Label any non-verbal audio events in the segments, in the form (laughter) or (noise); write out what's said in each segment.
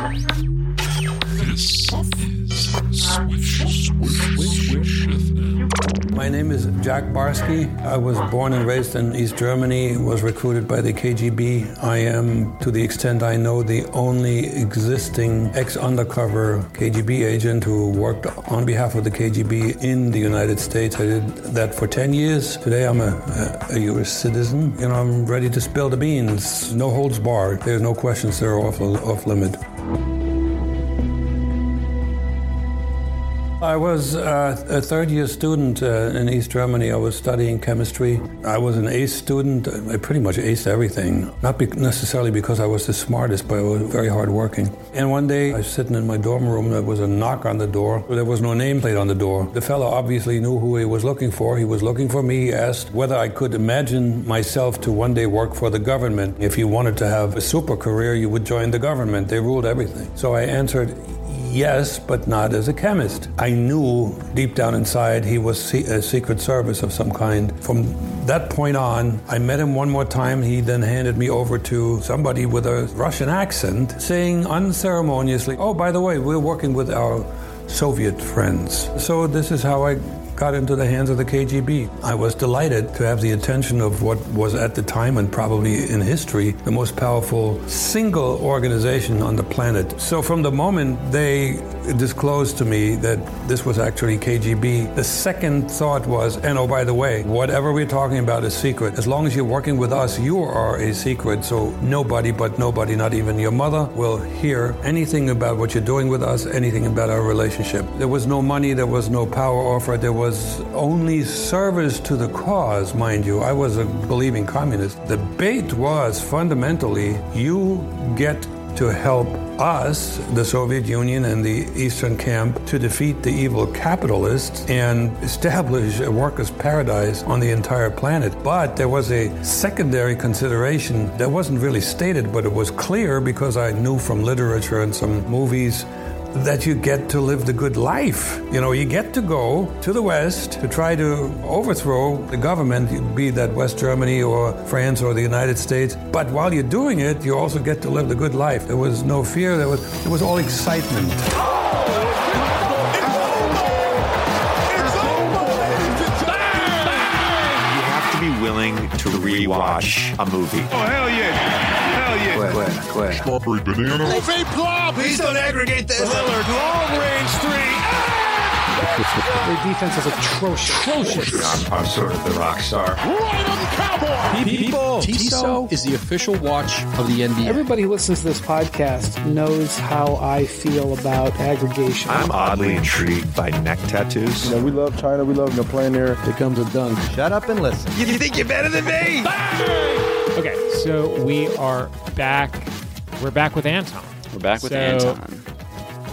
This. My name is Jack Barsky. I was born and raised in East Germany, was recruited by the KGB. I am, to the extent I know, the only existing ex undercover KGB agent who worked on behalf of the KGB in the United States. I did that for 10 years. Today I'm a, a, a US citizen. and I'm ready to spill the beans. No holds barred. There's no questions that are off, off limit. I was uh, a third year student uh, in East Germany. I was studying chemistry. I was an ace student. I pretty much aced everything. Not be- necessarily because I was the smartest, but I was very hardworking. And one day I was sitting in my dorm room. There was a knock on the door. There was no nameplate on the door. The fellow obviously knew who he was looking for. He was looking for me. He asked whether I could imagine myself to one day work for the government. If you wanted to have a super career, you would join the government. They ruled everything. So I answered, Yes, but not as a chemist. I knew deep down inside he was a secret service of some kind. From that point on, I met him one more time. He then handed me over to somebody with a Russian accent, saying unceremoniously, Oh, by the way, we're working with our Soviet friends. So this is how I got into the hands of the KGB. I was delighted to have the attention of what was at the time and probably in history the most powerful single organization on the planet. So from the moment they disclosed to me that this was actually KGB, the second thought was, and oh, by the way, whatever we're talking about is secret. As long as you're working with us, you are a secret. So nobody but nobody, not even your mother, will hear anything about what you're doing with us, anything about our relationship. There was no money, there was no power offered, there was only service to the cause, mind you. I was a believing communist. The bait was fundamentally you get to help us, the Soviet Union and the Eastern Camp, to defeat the evil capitalists and establish a workers' paradise on the entire planet. But there was a secondary consideration that wasn't really stated, but it was clear because I knew from literature and some movies that you get to live the good life. You know, you get to go to the West to try to overthrow the government, be that West Germany or France or the United States. But while you're doing it, you also get to live the good life. There was no fear, there was, it was all excitement. You have to be willing to rewatch a movie. Oh, hell yeah. Hell yeah. Strawberry banana. Please don't aggregate this. Lillard, long range three. Their defense is atrocious. I'm, I'm sort of the rock star. Right on the cowboy. People, Tissot is the official watch of the NBA. Everybody who listens to this podcast knows how I feel about aggregation. I'm oddly intrigued by neck tattoos. You know, we love China. We love them playing there. Here comes a dunk. Shut up and listen. You think you're better than me? Okay, so we are back. We're back with Anton. We're back with So- Anton.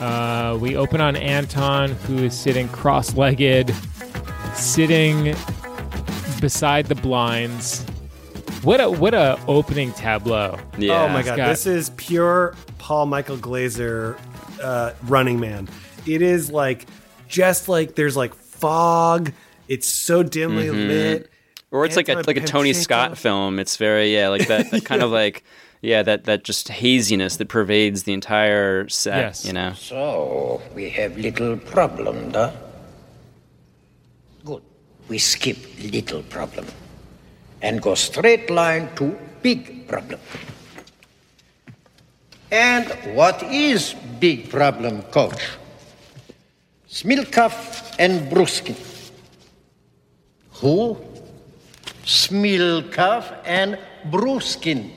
Uh, we open on Anton, who is sitting cross-legged, sitting beside the blinds. What a what a opening tableau! Yeah. Oh my god, got- this is pure Paul Michael Glaser uh, Running Man. It is like just like there's like fog. It's so dimly lit. Or it's like a like a Tony Pacheco. Scott film. It's very yeah, like that, that (laughs) kind of like yeah, that that just haziness that pervades the entire set. Yes. You know. So, we have little problem, da? Good. We skip little problem and go straight line to big problem. And what is big problem, coach? Smilkov and Bruskin. Who? Smilkov and Bruskin.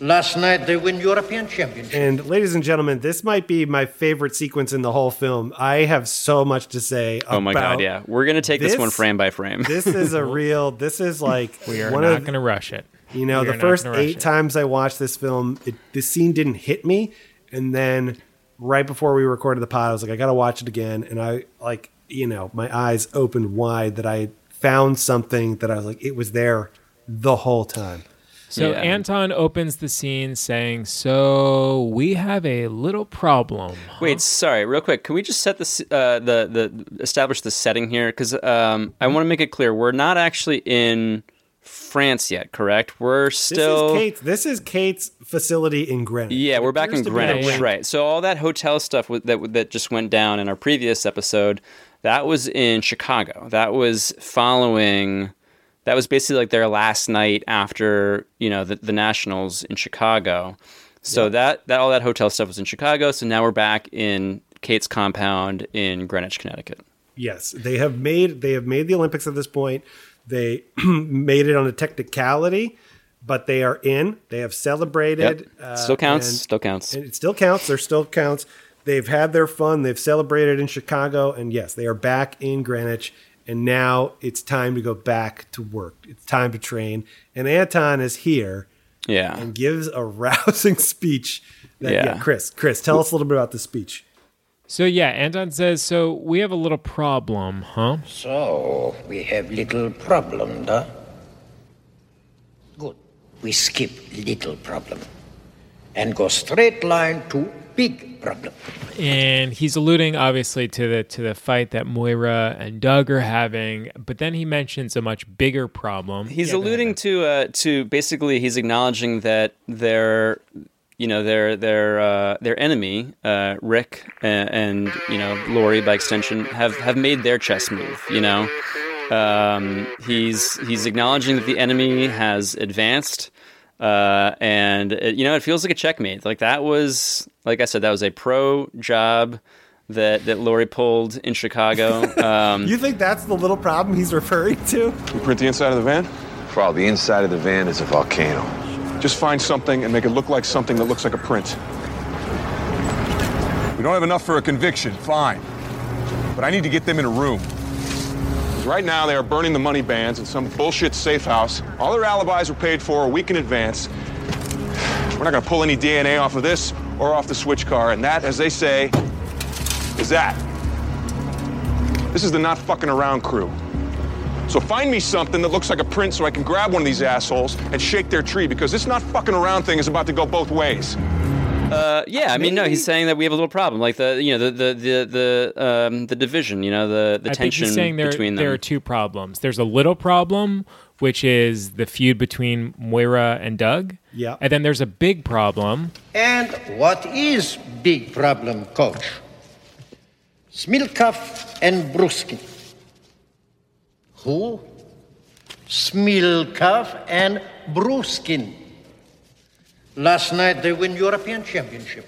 Last night they win European Championship. And ladies and gentlemen, this might be my favorite sequence in the whole film. I have so much to say. Oh my god, yeah. We're gonna take this, this- one frame by frame. (laughs) This is a (laughs) real. This is like We are one not of going to rush it. You know, We the first eight it. times I watched this film, it, this scene didn't hit me, and then right before we recorded the pod, I was like, I gotta watch it again, and I like, you know, my eyes opened wide that I found something that I was like, it was there the whole time. So Yeah. Anton opens the scene saying, "So we have a little problem." Wait, sorry, real quick. Can we just set this, uh, the the establish the setting here? Because um, I want to make it clear we're not actually in France yet, correct? We're still This is Kate's. This is Kate's facility in Greenwich. Yeah, we're back in to Greenwich, right? So all that hotel stuff that that just went down in our previous episode, that was in Chicago. That was following. That was basically like their last night after you know the, the Nationals in Chicago. So that that all that hotel stuff was in Chicago. So now we're back in Kate's compound in Greenwich, Connecticut. Yes, they have made they have made the Olympics at this point. They (clears throat) made it on a technicality, but they are in. They have celebrated. Yep. Still uh, counts, and- still counts. And it still counts. There still counts. They've had their fun. They've celebrated in Chicago, and yes, they are back in Greenwich. And now it's time to go back to work. It's time to train. And Anton is here Yeah. and gives a (laughs) rousing speech. That, yeah. Yeah. Chris, Chris, tell us a little bit about the speech. So yeah, Anton says, so we have a little problem, huh? So, we have little problem, da? Good. We skip little problem and go straight line to big problem. And he's alluding obviously to the to the fight that Moira and Doug are having, but then he mentions a much bigger problem. He's Yeah, alluding to uh, to basically he's acknowledging that their you know their their uh, their enemy uh, Rick and, and you know Lori by extension have have made their chess move. You know, um, he's he's acknowledging that the enemy has advanced. Uh, and it, you know, it feels like a checkmate. Like that was, like I said, that was a pro job that that Lori pulled in Chicago. (laughs) Um, You think that's the little problem he's referring to? You print the inside of the van? Well, the inside of the van is a volcano. Just find something and make it look like something that looks like a print. We don't have enough for a conviction, fine. But I need to get them in a room. 'Cause Right now, they are burning the money bands in some bullshit safe house. All their alibis were paid for a week in advance. We're not gonna pull any DNA off of this or off the switch car, and that, as they say, is that. This is the not fucking around crew. So find me something that looks like a print so I can grab one of these assholes and shake their tree because this not fucking around thing is about to go both ways. Uh, yeah, I mean, no, he's saying that we have a little problem, like the you know the the the the, um, the division, you know, the the I think tension he's saying there, between there are two problems. There's a little problem, which is the feud between Moira and Doug. Yeah. And then there's a big problem. And what is big problem, coach? Smilkov and Bruskin. Who? Smilkov and Bruskin. Last night they win European Championship.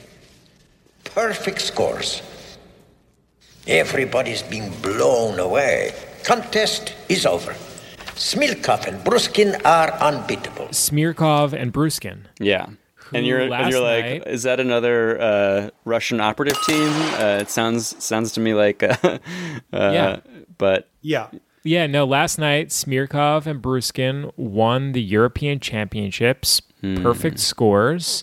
Perfect scores. Everybody's being blown away. Contest is over. Smilkov and Bruskin are unbeatable. Smirkov and Bruskin. yeah, and you're and last you're like, night- is that another uh, Russian operative team? Uh, it sounds sounds to me like, uh, (laughs) uh, Yeah. but Yeah. Yeah, no, last night Smirkov and Bruskin won the European Championships. Hmm. Perfect scores.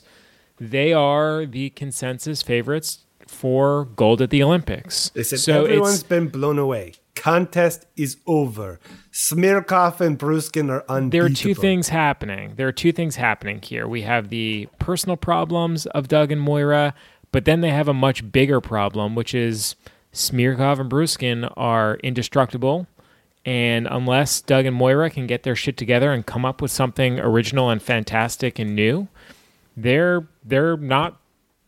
They are the consensus favorites for gold at the Olympics. They said so everyone's it's, been blown away. Contest is over. Smirkov and Bruskin are unbeatable. there are two things happening. There are two things happening here. We have the personal problems of Doug and Moira, but then they have a much bigger problem, which is Smirkov and Bruskin are indestructible. And unless Doug and Moira can get their shit together and come up with something original and fantastic and new, they're they're not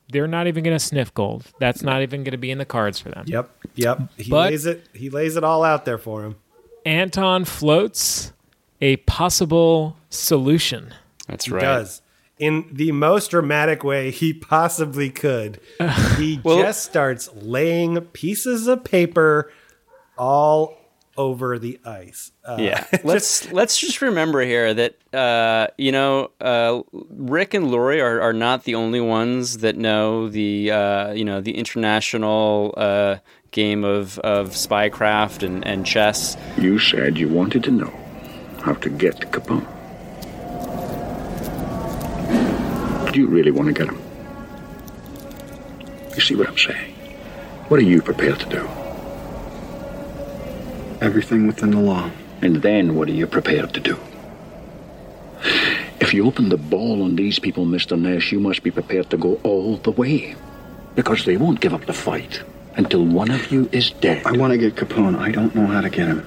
they're not even going to sniff gold. That's not even going to be in the cards for them. Yep. Yep. He But- lays it. He lays it all out there for him. Anton floats a possible solution. that's right. He does. In the most dramatic way he possibly could. (laughs) he Well- just starts laying pieces of paper all over the ice. Uh, Yeah, (laughs) let's let's just remember here that uh, you know uh, Rick and Lori are, are not the only ones that know the uh, you know the international uh, game of, of spycraft and, and chess. You said you wanted to know how to get Capone. Do you really want to get him? You see what I'm saying? What are you prepared to do? Everything within the law. And then what are you prepared to do? If you open the ball on these people, Mr. Nash, you must be prepared to go all the way. Because they won't give up the fight until one of you is dead. I want to get Capone. I don't know how to get him.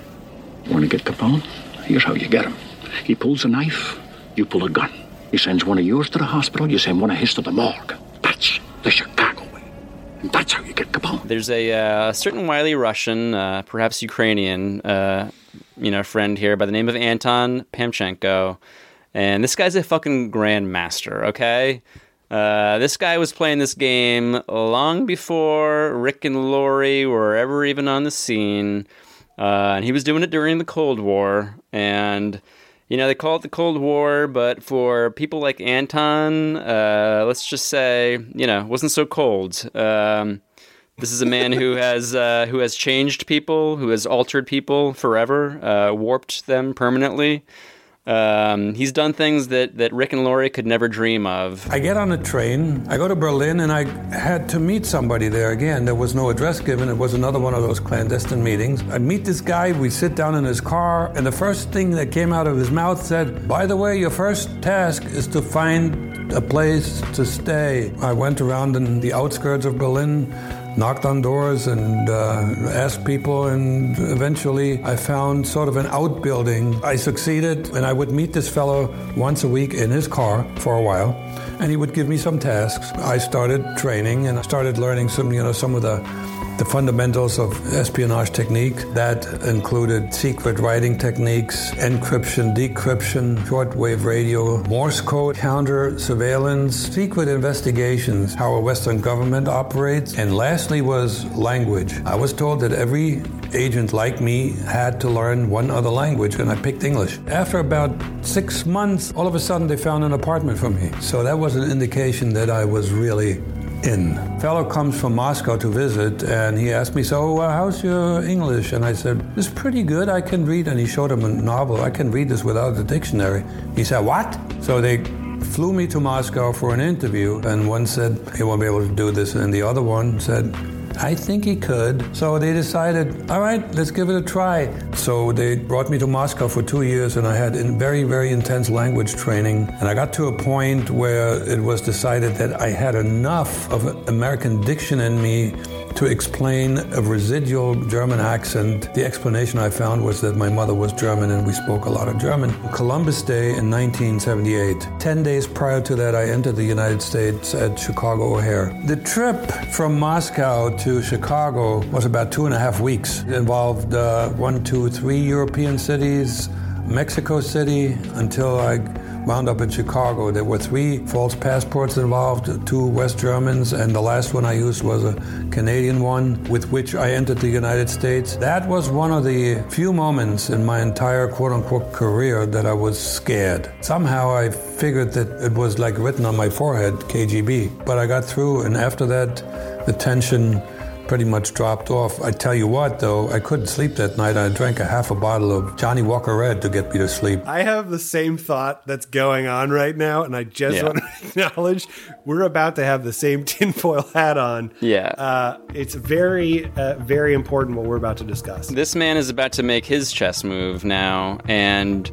Want to get Capone? Here's how you get him. He pulls a knife, you pull a gun. He sends one of yours to the hospital, you send one of his to the morgue. That's the Chicago way. And that's how you get Capone. There's a uh, certain wily Russian, uh, perhaps Ukrainian, uh, you know, friend here by the name of Anton Pamchenko, and this guy's a fucking grandmaster. Okay, uh, this guy was playing this game long before Rick and Lori were ever even on the scene, uh, and he was doing it during the Cold War, and. You know, they call it the Cold War, but for people like Anton, uh, let's just say, you know, it wasn't so cold. Um, this is a man who (laughs) has uh, who has changed people, who has altered people forever, uh, warped them permanently. Um, he's done things that, that Rick and Lori could never dream of. I get on a train, I go to Berlin, and I had to meet somebody there again. There was no address given, it was another one of those clandestine meetings. I meet this guy, we sit down in his car, and the first thing that came out of his mouth said, By the way, your first task is to find a place to stay. I went around in the outskirts of Berlin knocked on doors and uh, asked people, and eventually I found sort of an outbuilding. I succeeded, and I would meet this fellow once a week in his car for a while, and he would give me some tasks. I started training and I started learning some, you know, some of the the fundamentals of espionage technique that included secret writing techniques, encryption, decryption, shortwave radio, Morse code, counter surveillance, secret investigations, how a Western government operates, and lastly was language. I was told that every agent like me had to learn one other language, and I picked English. After about six months, all of a sudden they found an apartment for me. So that was an indication that I was really in. Fellow comes from Moscow to visit, and he asked me, "So, uh, how's your English?" And I said, "It's pretty good. I can read." And he showed him a novel. I can read this without the dictionary. He said, "What?" So they flew me to Moscow for an interview, and one said he won't be able to do this, and the other one said. I think he could. So they decided, all right, let's give it a try. So they brought me to Moscow for two years, and I had very, very intense language training. And I got to a point where it was decided that I had enough of American diction in me to explain a residual German accent. The explanation I found was that my mother was German and we spoke a lot of German. Columbus Day in 1978. Ten days prior to that, I entered the United States at Chicago O'Hare. The trip from Moscow to Chicago was about two and a half weeks. It involved uh, one, two, three European cities, Mexico City, until I wound up in Chicago. There were three false passports involved, two West Germans, and the last one I used was a Canadian one with which I entered the United States. That was one of the few moments in my entire quote unquote career that I was scared. Somehow I figured that it was like written on my forehead, KGB. But I got through, and after that, the tension pretty much dropped off. I tell you what, though, I couldn't sleep that night. I drank a half a bottle of Johnnie Walker Red to get me to sleep. I have the same thought that's going on right now, and I just Yeah. want to (laughs) acknowledge we're about to have the same (laughs) tinfoil hat on. Yeah. Uh, it's very, uh, very important what we're about to discuss. This man is about to make his chess move now, and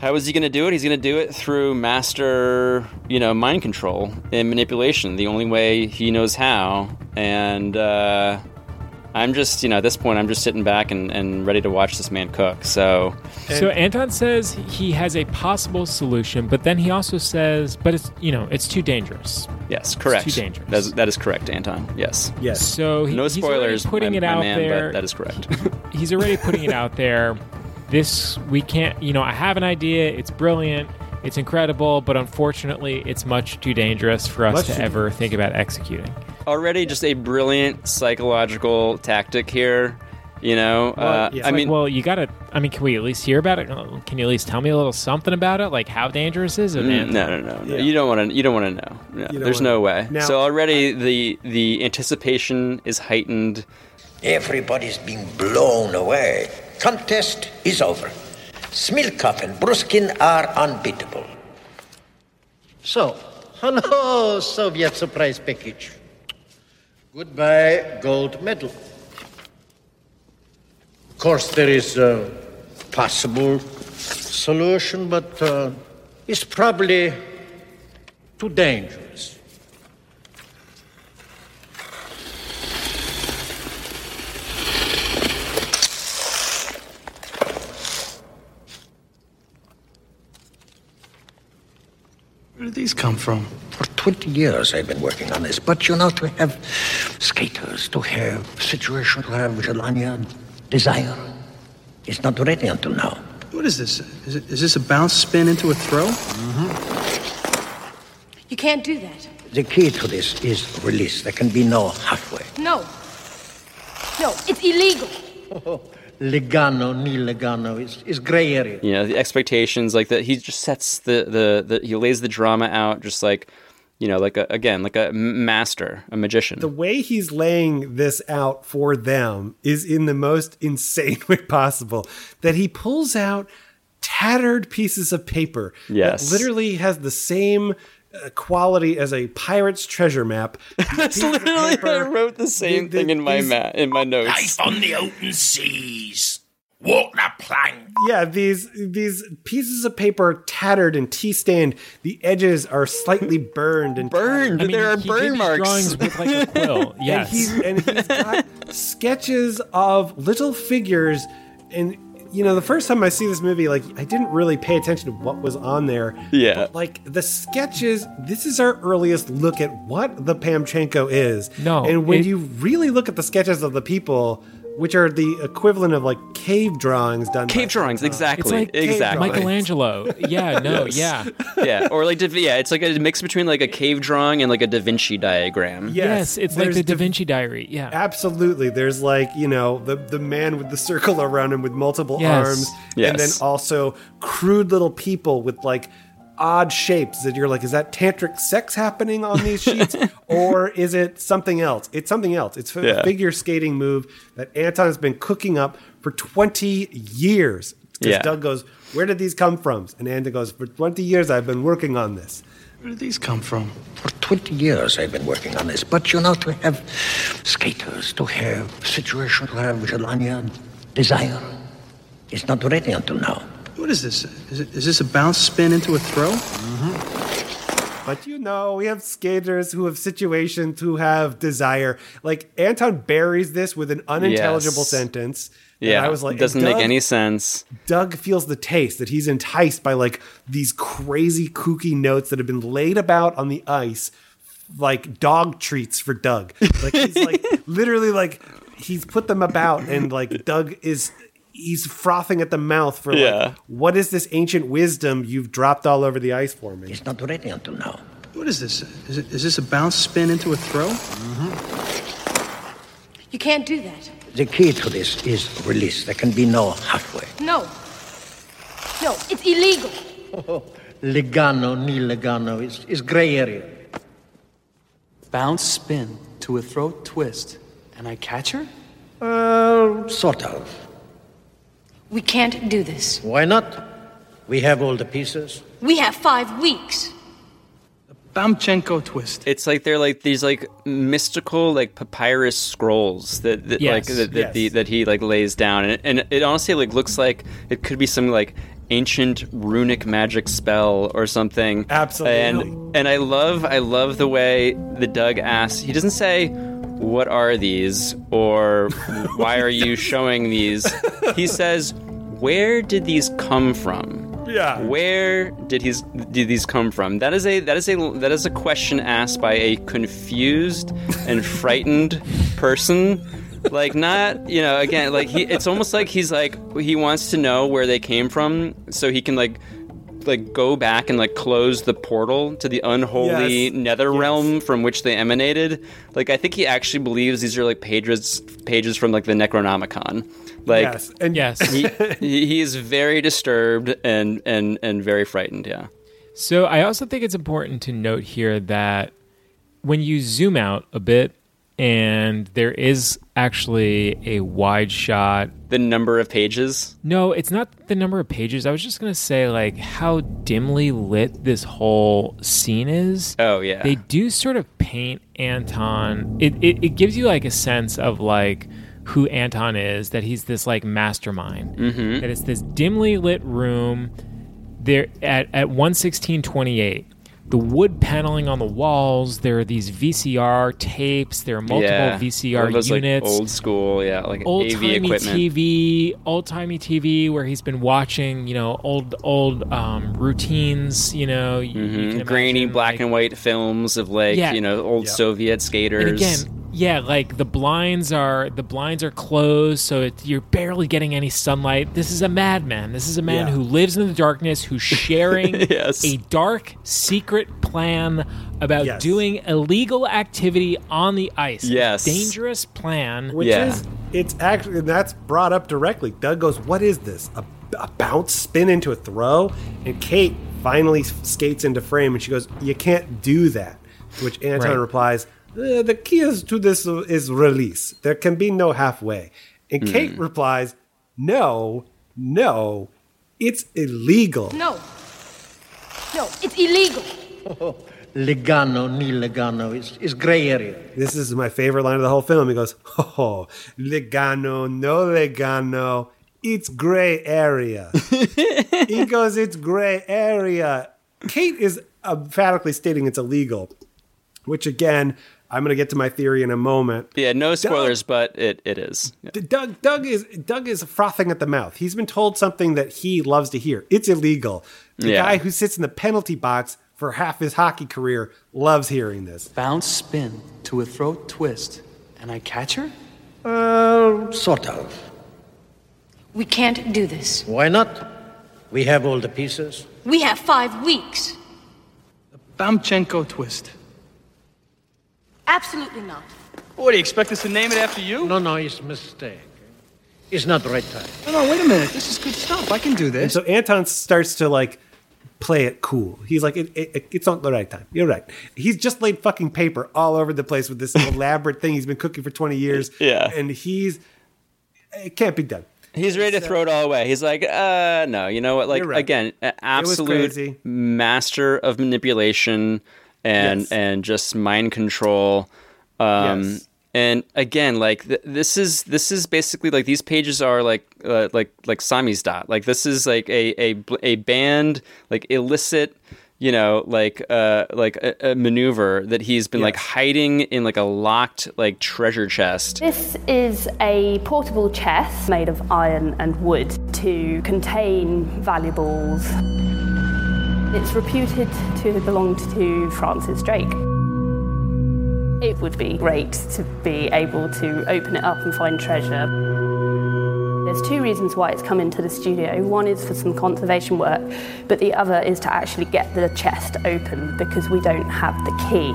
how is he going to do it? He's going to do it through master, you know, mind control and manipulation. The only way he knows how, and uh, I'm just, you know, at this point, I'm just sitting back and, and ready to watch this man cook. So, So Anton says he has a possible solution, but then he also says, but it's you know it's too dangerous. yes, correct. too dangerous. That is, that is correct, Anton. Yes. Yes. So he, No he's putting my- it out man, there. but that is correct. (laughs) he's already putting it out there. (laughs) This we can't. You know, I have an idea. It's brilliant. It's incredible, but unfortunately, it's much too dangerous for us Much to too- ever think about executing. Already, just a brilliant psychological tactic here. You know, uh, yeah. I Like, mean, well, you gotta. I mean, can we at least hear about it? Can you at least tell me a little something about it? Like, how dangerous is it? Mm. No, no, no, no. Yeah. You don't want to. You don't want to know. No, there's wanna- no way. Now- so already the the anticipation is heightened. Everybody's being blown away. Contest is over. Smilkov and Bruskin are unbeatable. So, hello, Soviet surprise package. Goodbye, gold medal. Of course, there is a possible solution, but uh, it's probably too dangerous. These come from? For 20 years I've been working on this, but you know, to have skaters, to have situation, to have Jelania desire, it's not ready until now. What is this? Is, it, is this a bounce spin into a throw? Mm-hmm. You can't do that. The key to this is release. There can be no halfway. No. No, it's illegal. (laughs) Legano, ni legano is, is gray area. You know, the expectations like that. He just sets the, the the he lays the drama out, just like you know, like a, again, like a master, a magician. The way he's laying this out for them is in the most insane (laughs) way possible. That he pulls out tattered pieces of paper. Yes. That literally has the same quality as a pirate's treasure map. (laughs) That's literally I wrote the same thing in my ma- in my notes. Life on the open seas. Walk the plank. Yeah, these these pieces of paper tattered and tea stained. The edges are slightly burned and burned. tattered. there are burn marks. drawings with like a quill. (laughs) Yes. And he's, and he's got (laughs) sketches of little figures. And, you know, the first time I see this movie, like, I didn't really pay attention to what was on there. Yeah. But, like, the sketches, this is our earliest look at what the Pamchenko is. No, And when it- you really look at the sketches of the people, which are the equivalent of, like, cave drawings done Cave drawings, exactly, It's like exactly. Michelangelo. Yeah, no, (laughs) Yes. yeah. yeah, or like Da- yeah, it's like a mix between like a cave drawing and like a Da Vinci diagram. Yes, it's like the Da div- Vinci Diary. Yeah. Absolutely. There's like, you know, the the man with the circle around him with multiple Yes. arms. And then also crude little people with like odd shapes that you're like, is that tantric sex happening on these sheets? (laughs) or is it something else? It's something else. It's a Yeah. figure skating move that Anton has been cooking up for 20 years. Because Yeah. Doug goes, Where did these come from? And Anton goes, For 20 years I've been working on this. Where did these come from? For 20 years I've been working on this, but you know, to have skaters, to have situation, to have Jelania desire, it's not ready until now. What is this? Is, it, is this a bounce spin into a throw? Mm-hmm. But you know, we have skaters who have situations who have desire. Like Anton buries this with an unintelligible Yes. sentence. and Yeah, I was like, it doesn't and make any sense. Doug feels the taste that he's enticed by like these crazy kooky notes that have been laid about on the ice, like dog treats for Doug. Like he's like (laughs) literally like he's put them about, and like Doug is he's frothing at the mouth for Yeah. like what is this ancient wisdom you've dropped all over the ice for me? It's not ready until now. What is this? Is, it, is this a bounce spin into a throw? You can't do that. The key to this is release. There can be no halfway. No. No, it's illegal. (laughs) Legano, ni legano is, is gray area. Bounce spin to a throat twist, and I catch her? Uh, sort of. We can't do this. Why not? We have all the pieces. We have five weeks. The Pamchenko twist. It's like they're like these like mystical like papyrus scrolls that, that like Yes, that, that, the, that he like lays down, and, and it honestly like looks like it could be some like ancient runic magic spell or something. Absolutely. And and I love I love the way the Doug asks. He doesn't say what are these or why are you showing these. (laughs) He says where did these come from? Yeah. Where did his did these come from? That is a that is a that is a question asked by a confused and (laughs) frightened person. Like not, you know, again, like he it's almost like he's like he wants to know where they came from so he can like like go back and like close the portal to the unholy Yes. nether realm from which they emanated. Like I think he actually believes these are like pages pages from like the Necronomicon. Like yes. And Yes. (laughs) he, he he is very disturbed and and and very frightened. Yeah. So I also think it's important to note here that when you zoom out a bit and there is actually a wide shot. The number of pages. No, it's not the number of pages. I was just going to say like how dimly lit this whole scene is. Oh yeah. They do sort of paint Anton. It, it it gives you like a sense of like who Anton is, that he's this like mastermind. Mhm. That it's this dimly lit room there at at 11628 the wood paneling on the walls. There are these VCR tapes. There are multiple yeah. VCR those, units. Like, old school, yeah, like old AV timey equipment. TV, old timey TV, where he's been watching, you know, old old um, routines. You know, you, you can grainy imagine, black like- and white films of like Yeah. you know old Yep. Soviet skaters. And again, yeah, like the blinds are the blinds are closed, so it, you're barely getting any sunlight. This is a madman. This is a man Yeah. who lives in the darkness, who's (laughs) sharing Yes. a dark secret plan about doing illegal activity on the ice. Yes. dangerous plan. Which is, it's actually, and that's brought up directly. Doug goes, What is this? A, a bounce spin into a throw? And Kate finally skates into frame and she goes, You can't do that. To which Anton Right. replies, "Uh, The key is to this is release. There can be no halfway. And Hmm. Kate replies, No, no, it's illegal. No. No, it's illegal. (laughs) Legano, ni legano. It's, it's gray area. This is my favorite line of the whole film. He goes, Oh, legano, no legano. It's gray area. (laughs) he goes, It's gray area. Kate is emphatically stating it's illegal, which again, I'm going to get to my theory in a moment. yeah, no spoilers, but it, it is. Yeah. Doug, Doug is Doug is frothing at the mouth. He's been told something that he loves to hear. It's illegal. The Yeah. guy who sits in the penalty box for half his hockey career loves hearing this. Bounce spin to a throat twist, and I catch her? Uh, sort of. We can't do this. Why not? We have all the pieces. We have five weeks. The Pamchenko twist. Absolutely not. What, do you expect us to name it after you? No, no, it's a mistake. It's not the right time. No, no, wait a minute. This is good stuff. I can do And this. so Anton starts to like play it cool. He's like, it, it, it's not the right time. You're right. He's just laid fucking paper all over the place with this (laughs) elaborate thing he's been cooking for 20 years. Yeah. And he's, it can't be done. He's ready to throw it all away. He's like, uh, no, you know what? Like, right. again, a- was crazy. absolute master of manipulation and Yes. and just mind control. Um, Yes. And again, like th- this is this is basically like these pages are like uh, like like samizdat. Like this is like a a a band like illicit. You know, like uh, like a, a maneuver that he's been like hiding in like a locked like treasure chest. This is a portable chest made of iron and wood to contain valuables. It's reputed to have belonged to Francis Drake. It would be great to be able to open it up and find treasure. There's two reasons why it's come into the studio. One is for some conservation work, but the other is to actually get the chest open because we don't have the key.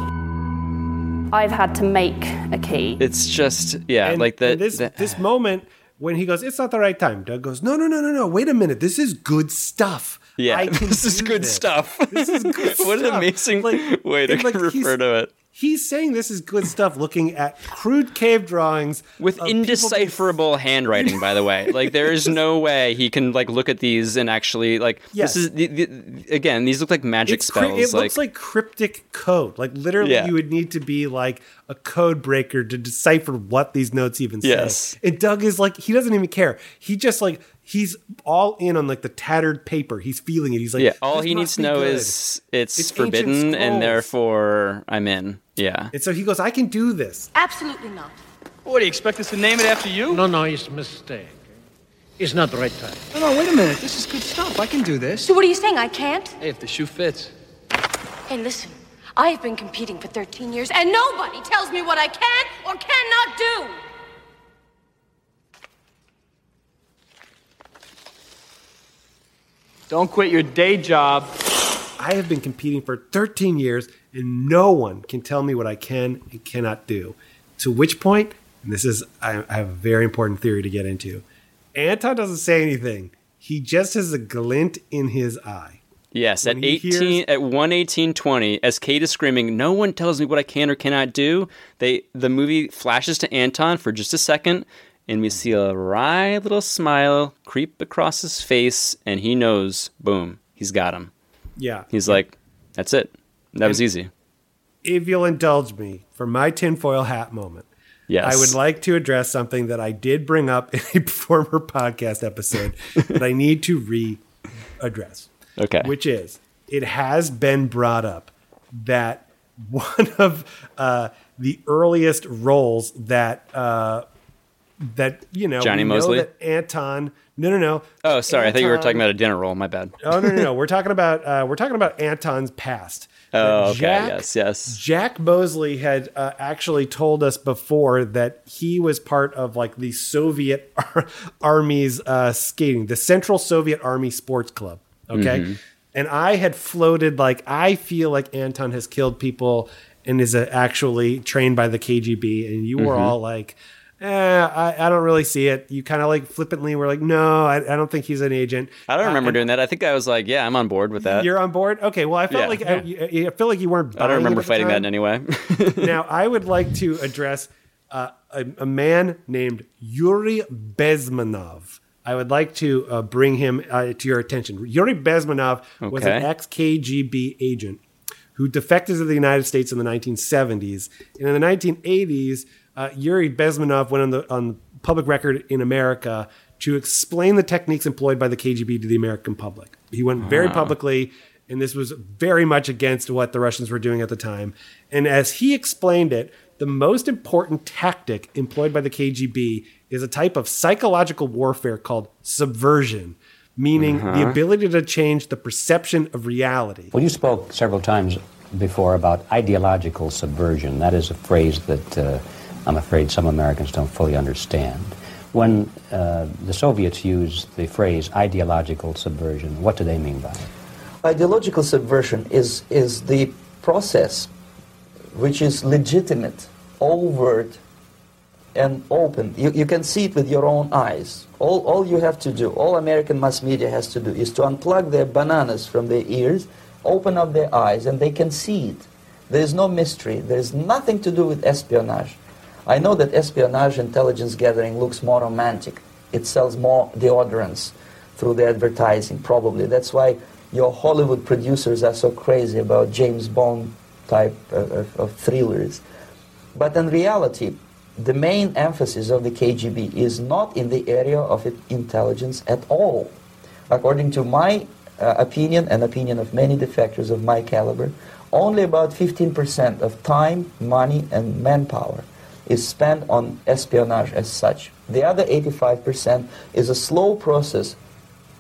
I've had to make a key. It's just yeah, And- like the, this, the- this moment when he goes, it's not the right time. Doug goes, no, no, no, no, no. Wait a minute. This is good stuff. Yeah, (laughs) this is good this. stuff. This is (laughs) good what an stuff. amazing way to like, refer to it. He's saying this is good stuff looking at crude cave drawings With of people indecipherable handwriting, by the way. (laughs) Like there is no way he can like look at these and actually like Yes. this is the, the, again these look like magic It's cri- spells. it like, looks like cryptic code. Like literally, Yeah. you would need to be like a code breaker to decipher what these notes even say. Yes. And Doug is like, he doesn't even care. He just like he's all in on like the tattered paper. He's feeling it. He's like, yeah, all he needs to know good." is it's, It's forbidden and therefore I'm in. Yeah. And so he goes, I can do this. Absolutely not. What, do you expect us to name it after you? No, no, it's a mistake. It's not the right time. No, no, wait a minute. This is good stuff. I can do this. So what are you saying? I can't? Hey, if the shoe fits. Hey, listen. I have been competing for 13 years, and nobody tells me what I can or cannot do. Don't quit your day job. I have been competing for 13 years, and no one can tell me what I can and cannot do. To which point, and this is, I, I have a very important theory to get into. Anton doesn't say anything. He just has a glint in his eye. Yes, When at he 18 hears- at 11820 as Kate is screaming, "No one tells me what I can or cannot do." They the movie flashes to Anton for just a second and we see a wry little smile creep across his face and he knows, boom, he's got him. Yeah. He's like, "That's it. That was easy." If you'll indulge me for my tinfoil hat moment, Yes. I would like to address something that I did bring up in a (laughs) former podcast episode that I need to re-address. Okay. Which is, it has been brought up that (laughs) one of uh, the earliest roles that uh, that you know Johnny know Mosley? that Anton. No, no, no. Oh, sorry. I thought you were talking about a dinner roll. My bad. (laughs) Oh no, no, no. We're talking about uh, we're talking about Anton's past. (laughs) Oh, okay. Jack- yes, yes. Jack Moseley had uh, actually told us before that he was part of like the Soviet ar- Army's uh, skating, the Central Soviet Army Sports Club. Okay. Mhm. And I had floated like, I feel like Anton has killed people and is uh, actually trained by the KGB. And you were Mhm. all like, eh, I, I don't really see it. You kind of like flippantly were like, no, I, I don't think he's an agent. I don't Uh, remember and doing that. I think I was like, yeah, I'm on board with that. You're on board? Okay. Well, I felt Yeah. like I, I feel like you weren't. I don't remember fighting that in any way. (laughs) now, I would like to address uh, a, a man named Yuri Bezmenov. I would like to uh, bring him uh, to your attention. Yuri Bezmenov was an ex KGB agent who defected to the United States in the 1970s. And in the 1980s, uh, Yuri Bezmenov went on the on public record in America to explain the techniques employed by the KGB to the American public. He went very Ah. publicly, and this was very much against what the Russians were doing at the time. And as he explained it, the most important tactic employed by the KGB is a type of psychological warfare called subversion, meaning the Uh-huh. ability to change the perception of reality. Well, you spoke several times before about ideological subversion. That is a phrase that uh, I'm afraid some Americans don't fully understand. When uh, the Soviets use the phrase ideological subversion, what do they mean by it? Ideological subversion is, is the process which is legitimate, overt, and open. You, you can see it with your own eyes. All, all you have to do, all American mass media has to do, is to unplug their bananas from their ears, open up their eyes, and they can see it. There is no mystery. There is nothing to do with espionage. I know that espionage intelligence gathering looks more romantic. It sells more deodorants through the advertising, probably. That's why your Hollywood producers are so crazy about James Bond type of, of, of thrillers. But in reality, the main emphasis of the KGB is not in the area of intelligence at all. According to my uh, opinion and opinion of many defectors of my caliber, only about 15% of time, money, and manpower is spent on espionage as such. The other 85% is a slow process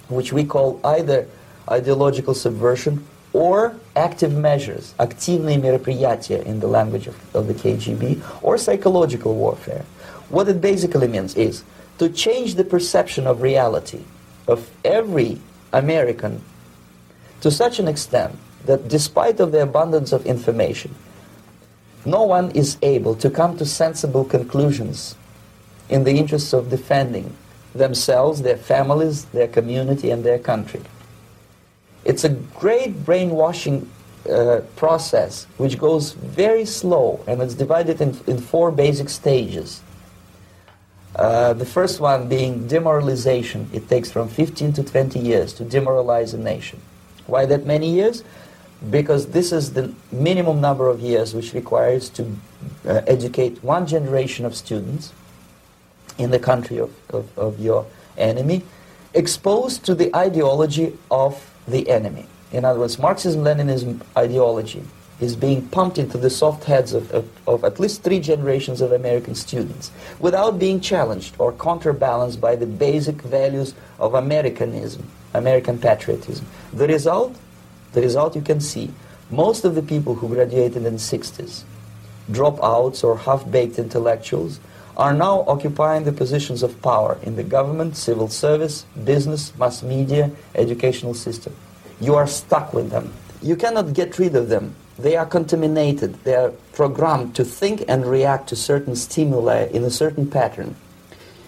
which we call either ideological subversion or active measures, активные мероприятия in the language of, of the KGB, or psychological warfare. What it basically means is to change the perception of reality of every American to such an extent that despite of the abundance of information, no one is able to come to sensible conclusions in the interests of defending themselves, their families, their community, and their country. It's a great brainwashing uh, process which goes very slow and it's divided in, in four basic stages. Uh, the first one being demoralization. It takes from 15 to 20 years to demoralize a nation. Why that many years? Because this is the minimum number of years which requires to uh, educate one generation of students in the country of, of, of your enemy, exposed to the ideology of the enemy. In other words, Marxism-Leninism ideology is being pumped into the soft heads of, of, of at least three generations of American students without being challenged or counterbalanced by the basic values of Americanism, American patriotism. The result, the result you can see, most of the people who graduated in the 60s, dropouts or half-baked intellectuals, are now occupying the positions of power in the government, civil service, business, mass media, educational system. You are stuck with them. You cannot get rid of them. They are contaminated. They are programmed to think and react to certain stimuli in a certain pattern.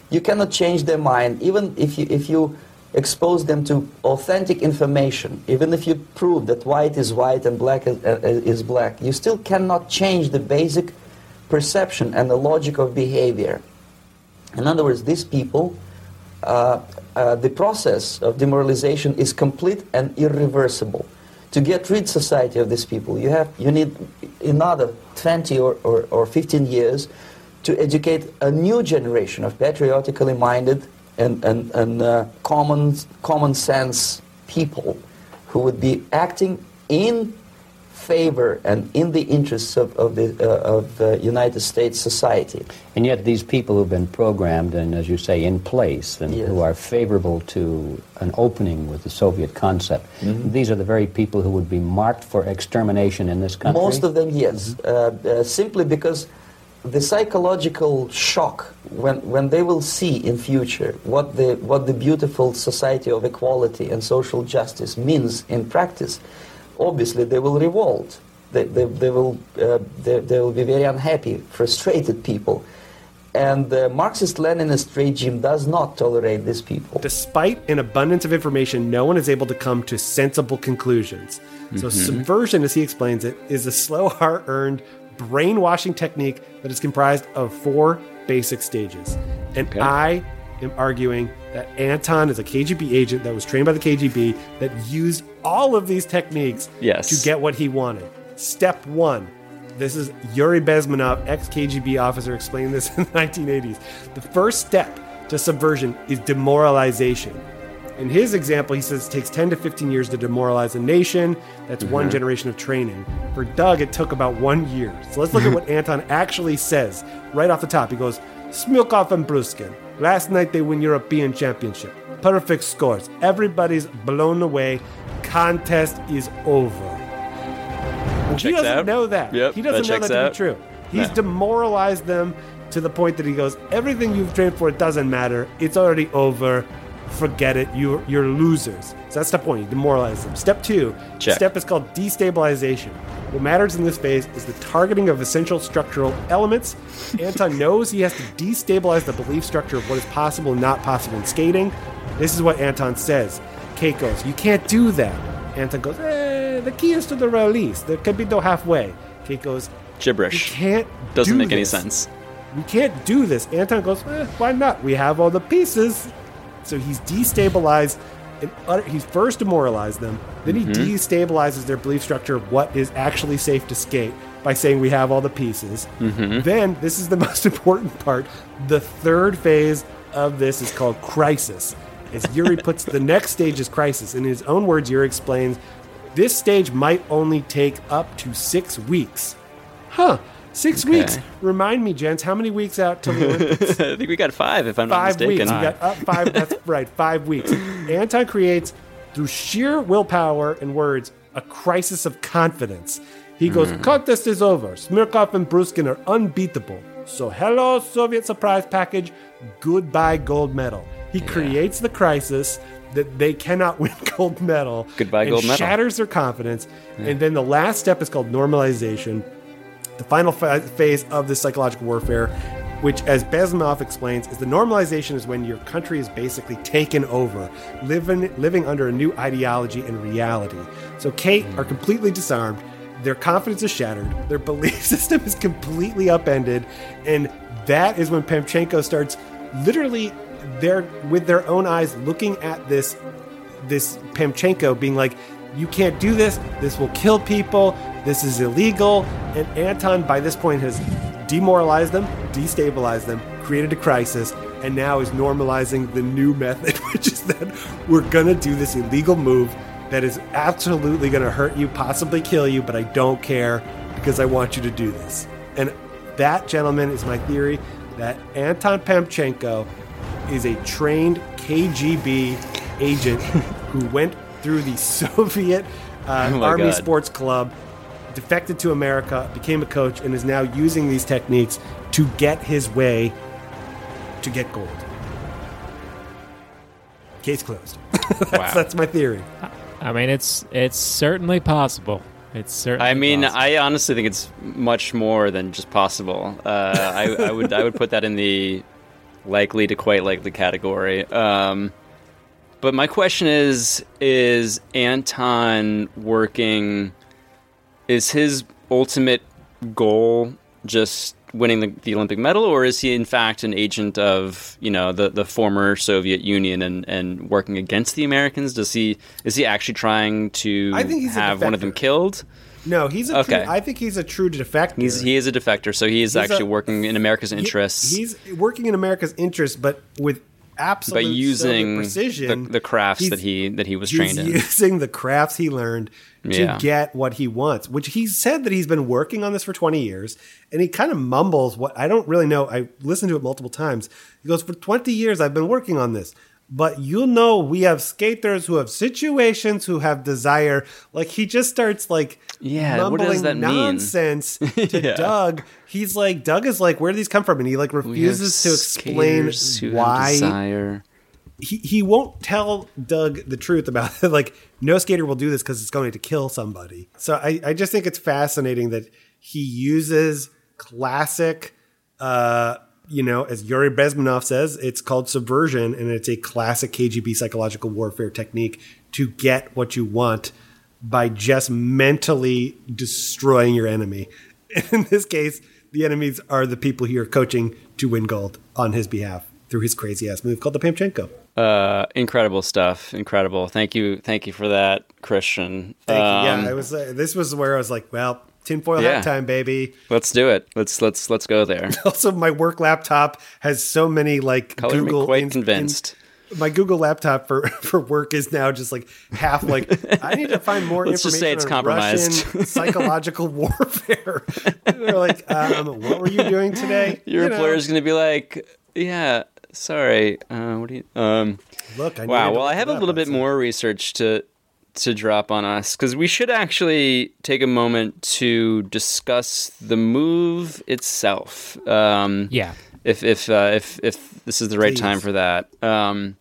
You cannot change their mind, even if you, if you expose them to authentic information, even if you prove that white is white and black is, uh, is black, you still cannot change the basic perception and the logic of behavior. In other words, these people, uh, uh, the process of demoralization is complete and irreversible. To get rid society of these people, you have you need another 20 or, or, or 15 years to educate a new generation of patriotically minded and, and, and uh, common, common sense people who would be acting in favor and in the interests of, of the uh, of the United States society. And yet, these people who've been programmed and, as you say, in place and Yes. who are favorable to an opening with the Soviet concept, these are the very people who would be marked for extermination in this country. Most of them, yes, uh, uh, simply because the psychological shock when, when they will see in future what the what the beautiful society of equality and social justice means in practice, obviously they will revolt. They, they, they will uh, they, they will be very unhappy, frustrated people, and the Marxist-Leninist regime does not tolerate these people. Despite an abundance of information, no one is able to come to sensible conclusions. So, Mhm. subversion, as he explains it, is a slow, (laughs) hard earned brainwashing technique that is comprised of four basic stages. And I am arguing that Anton is a KGB agent that was trained by the KGB that used all of these techniques Yes. to get what he wanted. Step one. This is Yuri Bezmenov, ex KGB officer, explaining this (laughs) in the 1980s. The first step to subversion is demoralization. In his example, he says it takes 10 to 15 years to demoralize a nation. That's one Mhm. generation of training. For Doug, it took about one year. So let's look at what (laughs) Anton actually says right off the top. He goes, Smilkov and Bruskin. Last night they win European Championship. Perfect scores. Everybody's blown away. Contest is over. Well, he doesn't out. know that. Yep, he doesn't that know that to out. be true. He's No. demoralized them to the point that he goes, everything you've trained for doesn't matter. It's already over. Forget it. You're you're losers. So that's step one. You demoralize them. Step two. Check. Step is called destabilization. What matters in this phase is the targeting of essential structural elements. Anton (laughs) knows he has to destabilize the belief structure of what is possible and not possible in skating. This is what Anton says. Kate goes, You can't do that. Anton goes, eh, The key is to the release. There can be no halfway. Kate goes, Gibberish. You can't. Doesn't do make any sense. We can't do this. Anton goes, eh, Why not? We have all the pieces. So he's destabilized. And utter, he's first demoralized them. Then he Mhm. destabilizes their belief structure of what is actually safe to skate by saying we have all the pieces. Mhm. Then, this is the (laughs) most important part. The third phase of this is called crisis. As Yuri (laughs) puts the next stage is crisis. In his own words, Yuri explains this stage might only take up to six weeks. Huh. Six Okay. weeks. Remind me, gents, how many weeks out till the (laughs) Olympics? I think we got five, if I'm not five mistaken. weeks. You got up five. That's (laughs) right, five weeks. Anton creates through sheer willpower and words a crisis of confidence. He goes, Hmm. contest is over. Smilkov and Bruskin are unbeatable. So hello, Soviet surprise package. Goodbye, gold medal. He creates the crisis that they cannot (laughs) win gold medal. Goodbye, gold medal. Shatters their confidence. Yeah. And then the last step is called normalization the final phase of this psychological warfare, which, as Bezmenov explains, is the normalization is when your country is basically taken over, living living under a new ideology and reality. So Kate are completely disarmed. Their confidence is shattered. Their (laughs) belief system is completely upended, and that is when Pamchenko starts literally they're with their own eyes looking at this this Pamchenko being like, you can't do this. This will kill people. This is illegal. And Anton, by this point, has demoralized them, destabilized them, created a crisis, and now is normalizing the new method, (laughs) which is that we're going to do this illegal move that is absolutely going to hurt you, possibly kill you, but I don't care because I want you to do this. And that, gentlemen, is my theory that Anton Pamchenko is a trained KGB agent (laughs) who went through the (laughs) Soviet uh, Oh Army God. Sports Club, defected to America, became a coach, and is now using these techniques to get his way to get gold. Case closed. (laughs) that's, Wow. that's my theory. I mean, it's it's certainly possible. It's certainly. I mean, possible. I honestly think it's much more than just possible. Uh, I, I would I would put that in the likely to quite likely category. Um, but my question is: Is Anton working? Is his ultimate goal just winning the, the Olympic medal, or is he in fact an agent of you know the, the former Soviet Union and, and working against the Americans? Does he is he actually trying to I think he's have one of them killed? No, he's a Okay. true, I think he's a true defector. He's he is a defector, so he is He's actually a- working in America's He- interests. he's working in America's interests, but with absolute by using precision. the, the crafts that he that he was trained in. using the crafts he learned to Yeah. get what he wants. Which he said that he's been working on this for twenty years, and he kind of mumbles what I don't really know. I listened to it multiple times. He goes, "For twenty years, I've been working on this." But you know, we have skaters who have situations, who have desire. Like he just starts like Yeah, what mumbling does that mean? (laughs) nonsense to Yeah. Doug. He's like, Doug is like, where do these come from? And he like refuses to explain skaters who have why desire. he, he won't tell Doug the truth about it. (laughs) Like, no skater will do this because it's going to kill somebody. So I, I just think it's fascinating that he uses classic, uh, you know, as Yuri Bezmenov says, it's called subversion, and it's a classic KGB psychological warfare technique to get what you want by just mentally destroying your enemy. (laughs) In this case, the enemies are the people you're coaching to win gold on his behalf through his crazy ass move called the Pamchenko. Uh, incredible stuff. Incredible. Thank you. Thank you for that, Christian. Thank you. Um, Yeah, I was. Uh, this was where I was like, well, tinfoil Yeah. hat time, baby. Let's do it. Let's let's let's go there. (laughs) Also, my work laptop has so many like Color Google. quite in- convinced. in- my Google laptop for (laughs) for work is now just like half like I need to find more (laughs) Let's just say it's compromised. Russian psychological warfare. They're like, um, what were you doing today? Your You know. employer's going to be like, yeah, sorry. Uh, what do you? Um, Look, I wow. Well, I have a little bit more research to to drop on us because we should actually take a moment to discuss the move itself. Um, Yeah. If if uh, if if this is the right time for that. Um,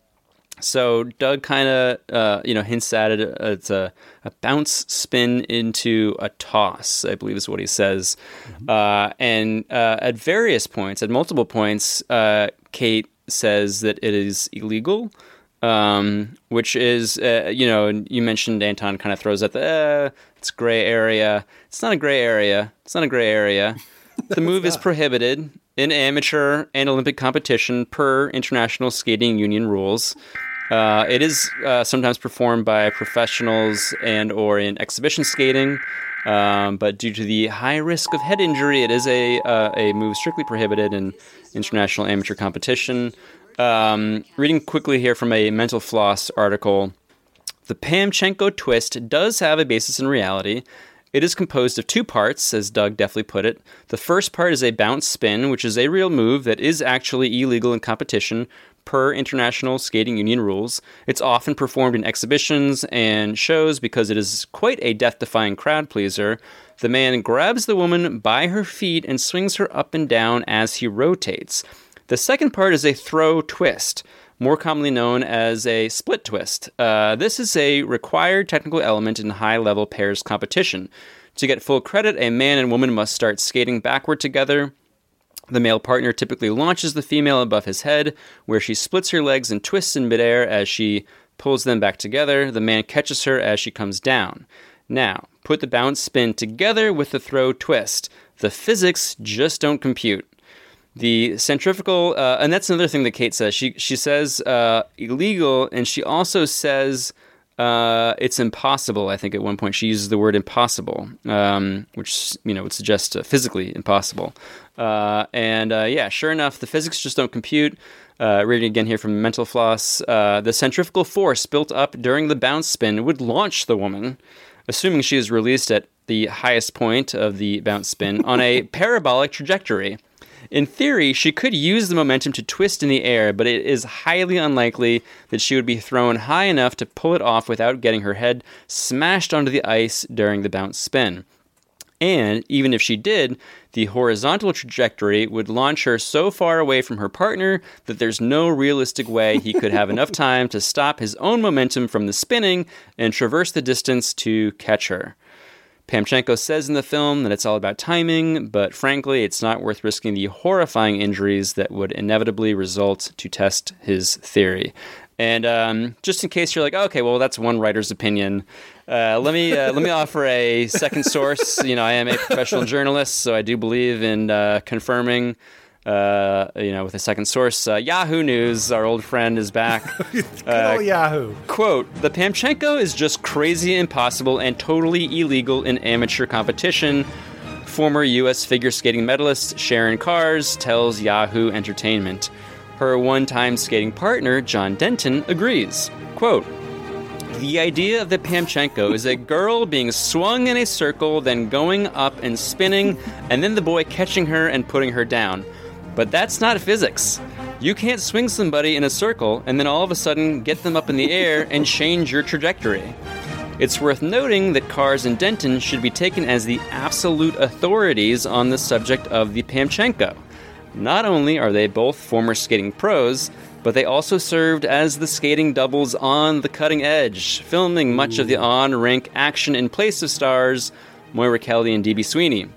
so Doug kind of uh, you know hints at it. It's a, a bounce spin into a toss, I believe is what he says. Uh, and uh, at various points, at multiple points, uh, Kate says that it is illegal. Um, which is, uh, you know, you mentioned Anton kind of throws at the, uh, it's gray area. It's not a gray area. It's not a gray area. The (laughs) move is prohibited in amateur and Olympic competition per International Skating Union rules. Uh, it is uh, sometimes performed by professionals and or in exhibition skating, um, but due to the high risk of head injury, it is a uh, a move strictly prohibited in international amateur competition. Um, reading quickly here from a Mental Floss article. The Pamchenko twist does have a basis in reality. It is composed of two parts, as Doug deftly put it. The first part is a bounce spin, which is a real move that is actually illegal in competition per International Skating Union rules. It's often performed in exhibitions and shows because it is quite a death defying crowd pleaser. The man grabs the woman by her feet and swings her up and down as he rotates. The second part is a throw twist, more commonly known as a split twist. Uh, this is a required technical element in high level pairs competition. To get full credit, a man and woman must start skating backward together. The male partner typically launches the female above his head, where she splits her legs and twists in midair as she pulls them back together. The man catches her as she comes down. Now, put the bounce spin together with the throw twist. The physics just don't compute. The centrifugal, uh, and that's another thing that Kate says. She she says uh, illegal, and she also says uh, it's impossible. I think at one point she uses the word impossible, um, which you know would suggest uh, physically impossible. Uh, and uh, yeah, sure enough, the physics just don't compute. Uh, reading again here from Mental Floss, uh, the centrifugal force built up during the bounce spin would launch the woman, assuming she is released at the highest point of the bounce spin on a (laughs) parabolic trajectory. In theory, she could use the momentum to twist in the air, but it is highly unlikely that she would be thrown high enough to pull it off without getting her head smashed onto the ice during the bounce spin. And even if she did, the horizontal trajectory would launch her so far away from her partner that there's no realistic way he could have enough time to stop his own momentum from the spinning and traverse the distance to catch her. Pamchenko says in the film that it's all about timing, but frankly, it's not worth risking the horrifying injuries that would inevitably result to test his theory. And um, just in case you're like, okay, well, that's one writer's opinion. Uh, let me uh, let me offer a second source. You know, I am a professional journalist, so I do believe in uh, confirming. Uh, you know, with a second source, uh, Yahoo News, our old friend, is back. (laughs) Uh, old Yahoo. Quote: The Pamchenko is just crazy, impossible, and totally illegal in amateur competition. Former U.S. figure skating medalist Sharon Carz tells Yahoo Entertainment. Her one time skating partner, John Denton, agrees. Quote, the idea of the Pamchenko is a girl being swung in a circle, then going up and spinning, and then the boy catching her and putting her down. But that's not physics. You can't swing somebody in a circle and then all of a sudden get them up in the air (laughs) and change your trajectory. It's worth noting that Carz and Denton should be taken as the absolute authorities on the subject of the Pamchenko. Not only are they both former skating pros, but they also served as the skating doubles on the cutting edge, filming much of the on rink action in place of stars Moira Kelly and D.B. Sweeney.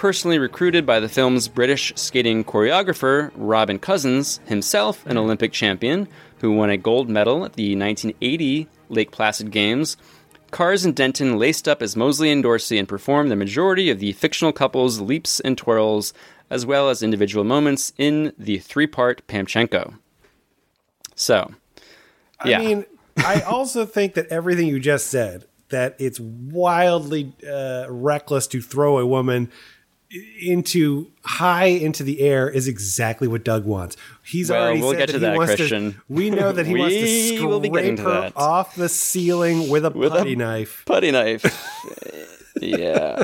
Personally recruited by the film's British skating choreographer, Robin Cousins, himself an Olympic champion who won a gold medal at the 1980 Lake Placid Games, Carz and Denton laced up as Moseley and Dorsey and performed the majority of the fictional couple's leaps and twirls, as well as individual moments in the three part Pamchenko. So, yeah. I mean, I (laughs) also think that everything you just said, that it's wildly uh, reckless to throw a woman into high into the air is exactly what Doug wants. He's Well, already we'll said get that to he that, wants Christian. to. We know that he wants to (laughs) We will be getting scrape her that. off the ceiling with a With a putty knife. Putty knife. (laughs) (laughs) yeah.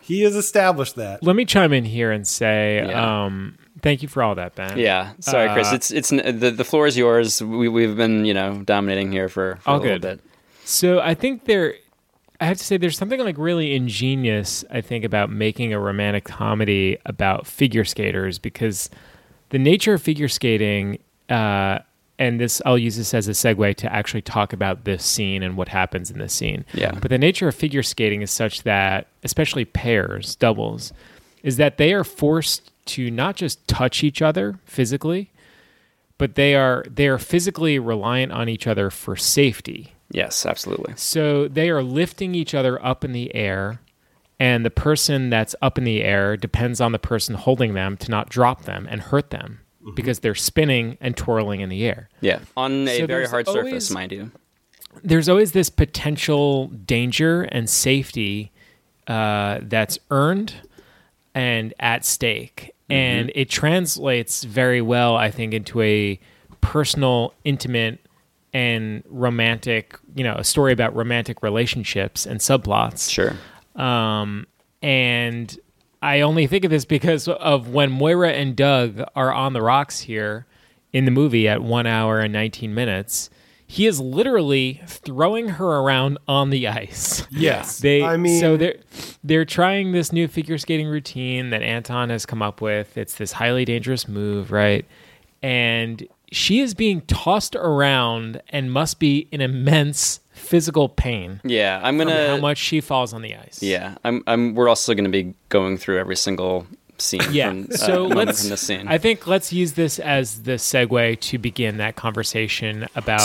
He has established that. Let me chime in here and say, Yeah. um, thank you for all that, Ben. Yeah. Sorry, Chris. Uh, It's it's the the floor is yours. We we've been you know dominating here for, for all a little good. bit. So I think there, I have to say, there's something like really ingenious. I think about making a romantic comedy about figure skaters because the nature of figure skating, uh, and this I'll use this as a segue to actually talk about this scene and what happens in this scene. Yeah. But the nature of figure skating is such that, especially pairs, doubles, is that they are forced to not just touch each other physically, but they are they are physically reliant on each other for safety. Yes, absolutely. So they are lifting each other up in the air, and the person that's up in the air depends on the person holding them to not drop them and hurt them because they're spinning and twirling in the air. Yeah, on a So very hard always- surface, mind you. There's always this potential danger and safety uh, that's earned and at stake. And it translates very well, I think, into a personal, intimate, and romantic, you know, a story about romantic relationships and subplots. Sure. Um, and I only think of this because of when Moira and Doug are on the rocks here in the movie at one hour and 19 minutes. He is literally throwing her around on the ice. (laughs) Yes. They I mean- so they're they're trying this new figure skating routine that Anton has come up with. It's this highly dangerous move, right? And she is being tossed around and must be in immense physical pain. Yeah, I'm gonna. how much she falls on the ice. Yeah, I'm. I'm. We're also going to be going through every single scene. Yeah. From, uh, so let's. from this scene. I think let's use this as the segue to begin that conversation about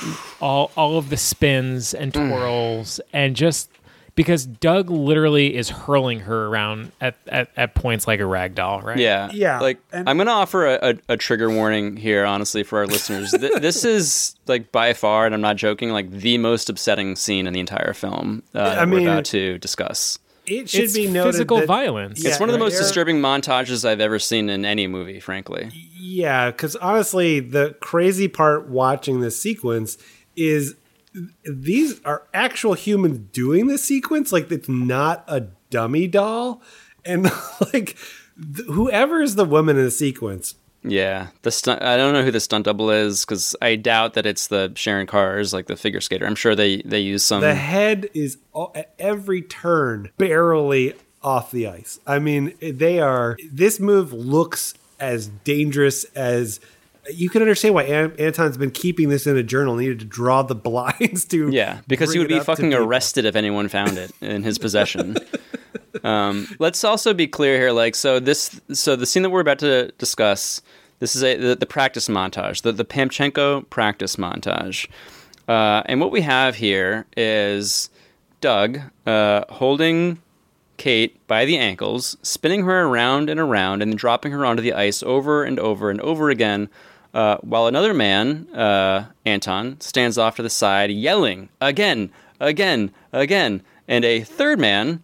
(sighs) all all of the spins and Mm. twirls and just because Doug literally is hurling her around at, at, at points like a rag doll, right? Yeah. Yeah, Like, I'm going to offer a, a, a trigger warning here, honestly, for our listeners. Th- (laughs) this is, like, by far, and I'm not joking, like, the most upsetting scene in the entire film uh, I that we're mean- about to discuss. It should It's be noted physical that- violence. Yeah, it's one of the most there- disturbing montages I've ever seen in any movie, frankly. Yeah, because honestly, the crazy part watching this sequence is these are actual humans doing this sequence. Like it's not a dummy doll, and (laughs) like th- whoever is the woman in the sequence. Yeah, the stunt. I don't know who the stunt double is because I doubt that it's the Sharon Carz, like the figure skater. I'm sure they they use some. the head is all, at every turn barely off the ice. I mean, they are. This move looks as dangerous as. You can understand why Anton's been keeping this in a journal. Needed to draw the (laughs) blinds to Yeah, because he would be fucking arrested if anyone found it in his possession. (laughs) um, let's also be clear here, like so this, so the scene that we're about to discuss, this is a the, the practice montage, the the Pamchenko practice montage, uh, and what we have here is Doug uh, holding Kate by the ankles, spinning her around and around, and dropping her onto the ice over and over and over again. Uh, while another man, uh, Anton, stands off to the side, yelling again, again, again, and a third man,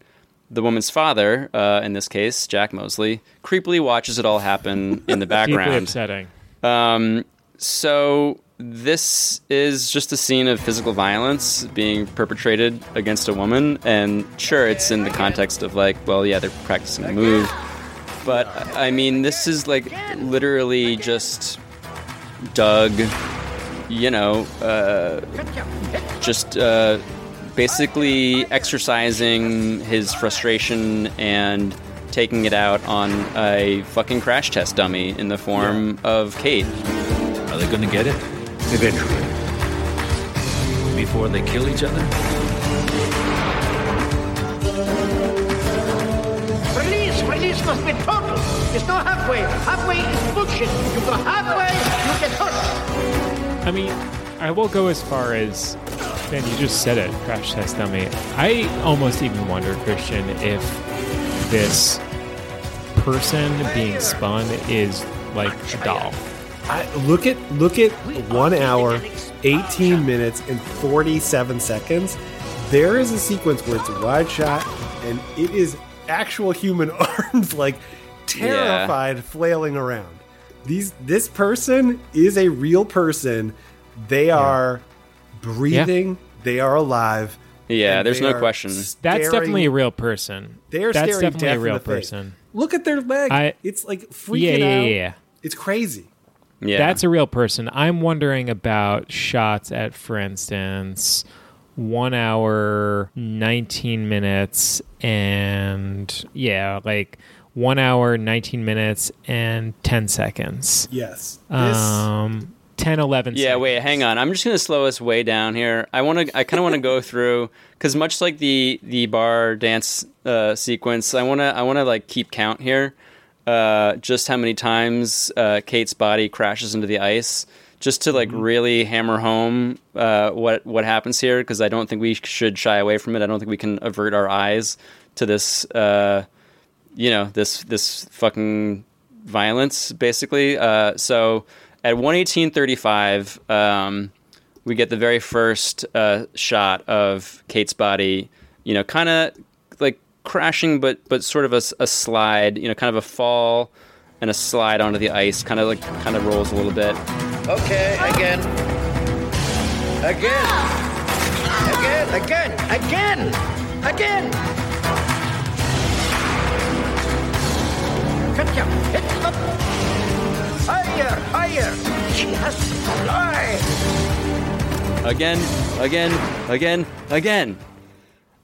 the woman's father, uh, in this case, Jack Moseley, creepily watches it all happen in the (laughs) background. Deeply upsetting. Um, so this is just a scene of physical violence being perpetrated against a woman, and sure, it's in the context of like, well, yeah, they're practicing a move, but I mean, this is like literally just Doug, you know, uh, just uh, basically exercising his frustration and taking it out on a fucking crash test dummy in the form of Kate. Are they going to get it? Eventually. Before they kill each other? Release! Release must be total! There's no halfway! Halfway is bullshit! You go halfway, you get hurt! I mean, I will go as far as Ben, you just said it, crash test dummy. I almost even wonder, Christian, if this person being spun is like a doll. I, look at look at one hour, eighteen minutes, and forty-seven seconds. There is a sequence where it's a wide shot, and it is actual human (laughs) arms, like terrified, flailing around. These this person is a real person. They are breathing. They are alive. Yeah, there's no are question. That's definitely a real person. They are That's staring definitely death a real in the face. person. Look at their leg. I- it's like Yeah, freaking yeah, out. yeah. It's crazy. Yeah. That's a real person. I'm wondering about shots at, for instance, one hour, 19 minutes, and yeah, like one hour, 19 minutes, and 10 seconds. Yes. This- Um, 10, 11 Yeah, wait, hang on. I'm just gonna slow us way down here. I want to. I kind of want to go (laughs) through because much like the the bar dance uh, sequence, I want to. I want to like keep count here. Uh, just how many times uh, Kate's body crashes into the ice, just to like really hammer home uh, what what happens here. Because I don't think we should shy away from it. I don't think we can avert our eyes to this. Uh, you know this this fucking violence basically. Uh, so at 118.35, um, we get the very first uh, shot of Kate's body. You know, kind of like crashing, but but sort of a slide. You know, kind of a fall and a slide onto the ice. Kind of like kind of rolls a little bit. Okay, again. Again. Again, again, again, again. Hit up. Higher, higher. She has to fly. again, again, again, again.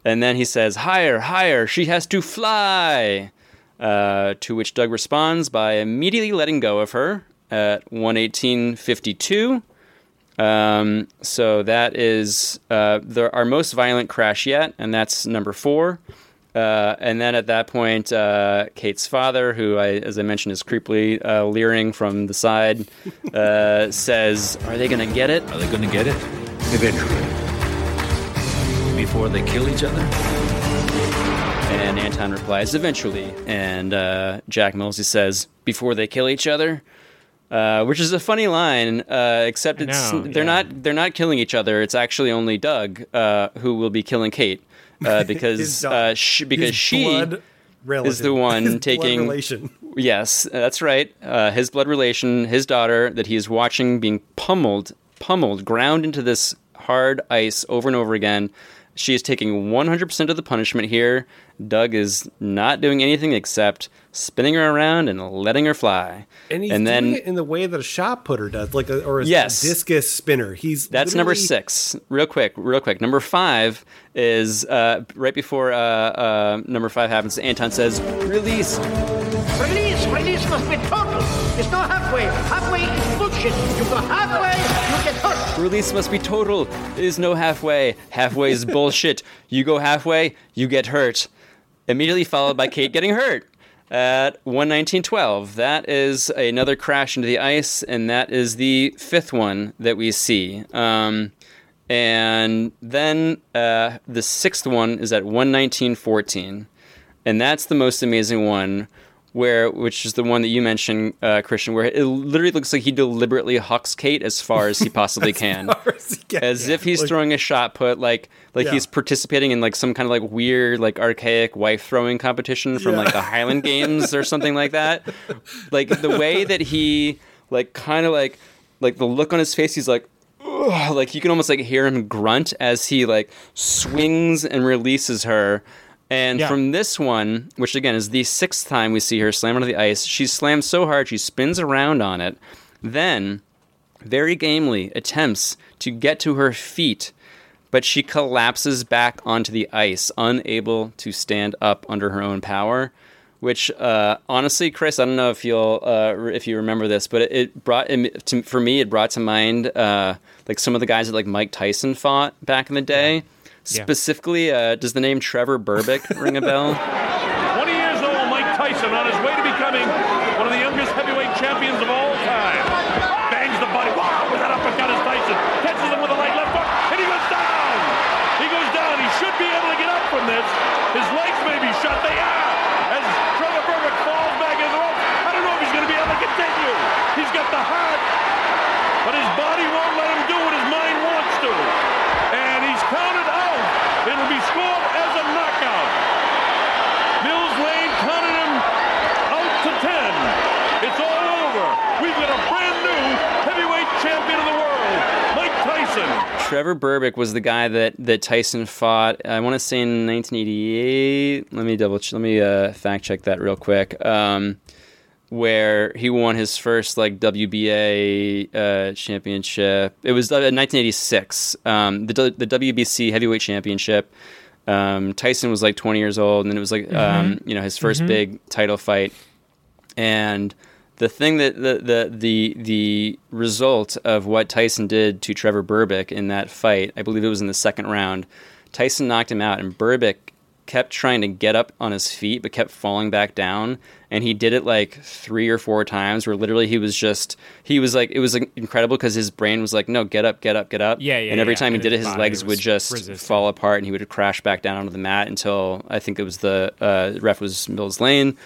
And then he says, higher, higher, she has to fly. Uh, to which Doug responds by immediately letting go of her at 118.52. Um, so that is uh, the, our most violent crash yet, and that's number four. Uh, and then at that point, uh, Kate's father, who I, as I mentioned, is creepily uh, leering from the side, uh, (laughs) says, "Are they going to get it? Are they going to get it? Eventually. Before they kill each other? And Anton replies, "Eventually." And uh, Jack Millsy says, "Before they kill each other." Uh, which is a funny line, uh, except it's know, they're yeah. not they're not killing each other. It's actually only Doug uh, who will be killing Kate uh, (laughs) because uh, she, because His she is the one His blood taking relation. Yes, that's right. Uh, his blood relation, his daughter, that he is watching being pummeled, pummeled, ground into this hard ice over and over again. She is taking 100% of the punishment here. Doug is not doing anything except spinning her around and letting her fly. And he's and then doing it in the way that a shot putter does, like a, or a Yes. discus spinner. He's That's number six. Real quick, real quick. Number five is uh, right before uh, uh, number five happens. Anton says, "Release." Release, release must be total. There's no halfway. Halfway is bullshit. You go halfway, you get hurt. Release must be total. There is no halfway. Halfway is (laughs) bullshit. You go halfway, you get hurt. Immediately followed by Kate getting hurt at 119.12. That is another crash into the ice, and that is the fifth one that we see. Um, and then uh, the sixth one is at 119.14. And that's the most amazing one, where which is the one that you mentioned, uh, Christian, where it literally looks like he deliberately hucks Kate as far as he (laughs) possibly can, as if he's Like- throwing a shot put, like like Yeah. he's participating in like some kind of like weird, like archaic wife throwing competition from Yeah. like the Highland Games or something like that. Like the way that he like kind of like like the look on his face. He's like. "Ugh," Like you can almost like hear him grunt as he like swings and releases her, and Yeah. from this one, which again is the sixth time we see her slam onto the ice, she slams so hard she spins around on it, then very gamely attempts to get to her feet, but she collapses back onto the ice, unable to stand up under her own power. Which, uh, honestly, Chris, I don't know if you'll uh, if you remember this, but it, it brought it, to, for me it brought to mind uh, like some of the guys that like Mike Tyson fought back in the day. Yeah. Specifically, uh, does the name Trevor Berbick ring a bell? (laughs) 20 years old Mike Tyson on his way to becoming one of the youngest heavyweight champions of all time. Bangs the body. Wow, with that uppercut is Tyson. Catches him with a right left hook, and he goes down. He goes down. He should be able to get up from this. His legs may be shut. They are. As Trevor Berbick falls back in the rope. I don't know if he's going to be able to continue. He's got the heart, but his body won't let him do what his mind wants to. And he's counted out. It'll be scored as a knockout. Mills Lane counted him out to 10. It's all over. We've got a brand new heavyweight champion of the world, Mike Tyson. Trevor Berbick was the guy that, that Tyson fought. I want to say in 1988. Let me double. ch- Let me uh, fact check that real quick. Um, where he won his first like WBA uh, championship. It was uh, 1986. Um, the the WBC heavyweight championship. Um, Tyson was like 20 years old, and then it was like um, Mhm. you know his 1st Mhm. big title fight. And the thing that the, the the the result of what Tyson did to Trevor Berbick in that fight, I believe it was in the second round. Tyson knocked him out, and Berbick kept trying to get up on his feet, but kept falling back down. And he did it like three or four times, where literally he was just he was like it was incredible because his brain was like, no, get up, get up, get up. Yeah, yeah, And every yeah. time he did it, his his legs would just resistant. fall apart, and he would crash back down onto the mat until I think it was the uh, ref was Mills Lane,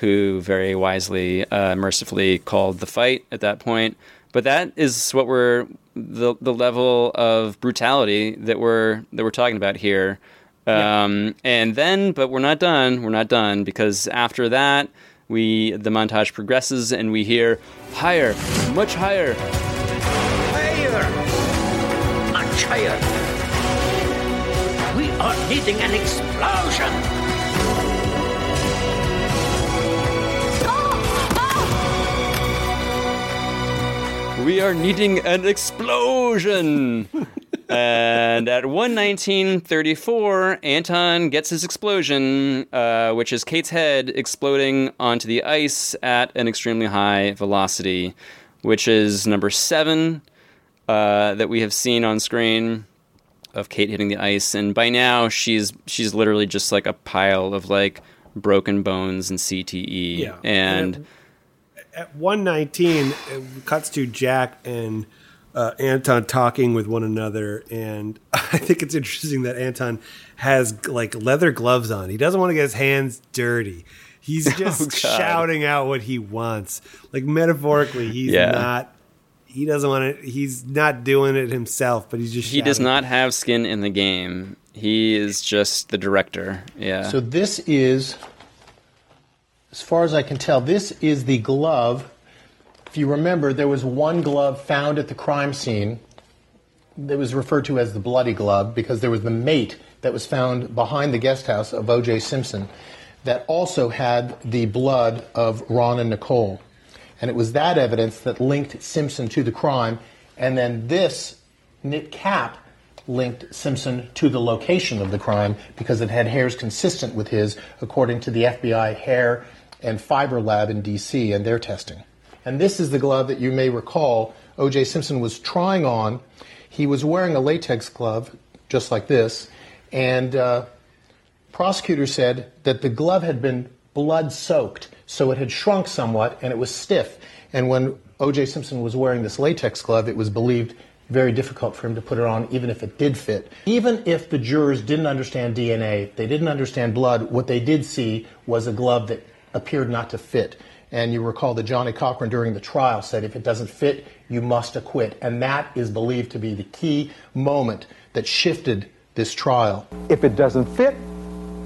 who very wisely, uh, mercifully called the fight at that point. But that is what we're the the level of brutality that we're that we're talking about here. Um, And then, but we're not done. We're not done because after that, we the montage progresses and we hear higher, much higher. Higher! Much higher! We are needing an explosion! We are needing an explosion. (laughs) and at 119.34, Anton gets his explosion, uh, which is Kate's head exploding onto the ice at an extremely high velocity, which is number seven uh, that we have seen on screen of Kate hitting the ice. And by now, she's she's literally just like a pile of like broken bones and CTE. Yeah. And At 119, it cuts to Jack and uh, Anton talking with one another, and (laughs) I think it's interesting that Anton has like leather gloves on. He doesn't want to get his hands dirty. He's (laughs) just Oh, shouting out what he wants. Like metaphorically, he's Yeah. not. He doesn't want to. He's not doing it himself, but he's just. he does not have skin in the game. He is just the director. Yeah. So this is, as far as I can tell, this is the glove. If you remember, there was one glove found at the crime scene that was referred to as the bloody glove because there was the mate that was found behind the guest house of O.J. Simpson that also had the blood of Ron and Nicole. And it was that evidence that linked Simpson to the crime. And then this knit cap linked Simpson to the location of the crime because it had hairs consistent with his, according to the FBI hair and fiber lab in DC and their testing. And this is the glove that you may recall O.J. Simpson was trying on. He was wearing a latex glove, just like this, and uh, prosecutors said that the glove had been blood soaked, so it had shrunk somewhat and it was stiff. And when O.J. Simpson was wearing this latex glove, it was believed very difficult for him to put it on, even if it did fit. Even if the jurors didn't understand DNA, they didn't understand blood, what they did see was a glove that appeared not to fit. And you recall that Johnnie Cochran during the trial said, if it doesn't fit, you must acquit. And that is believed to be the key moment that shifted this trial. If it doesn't fit,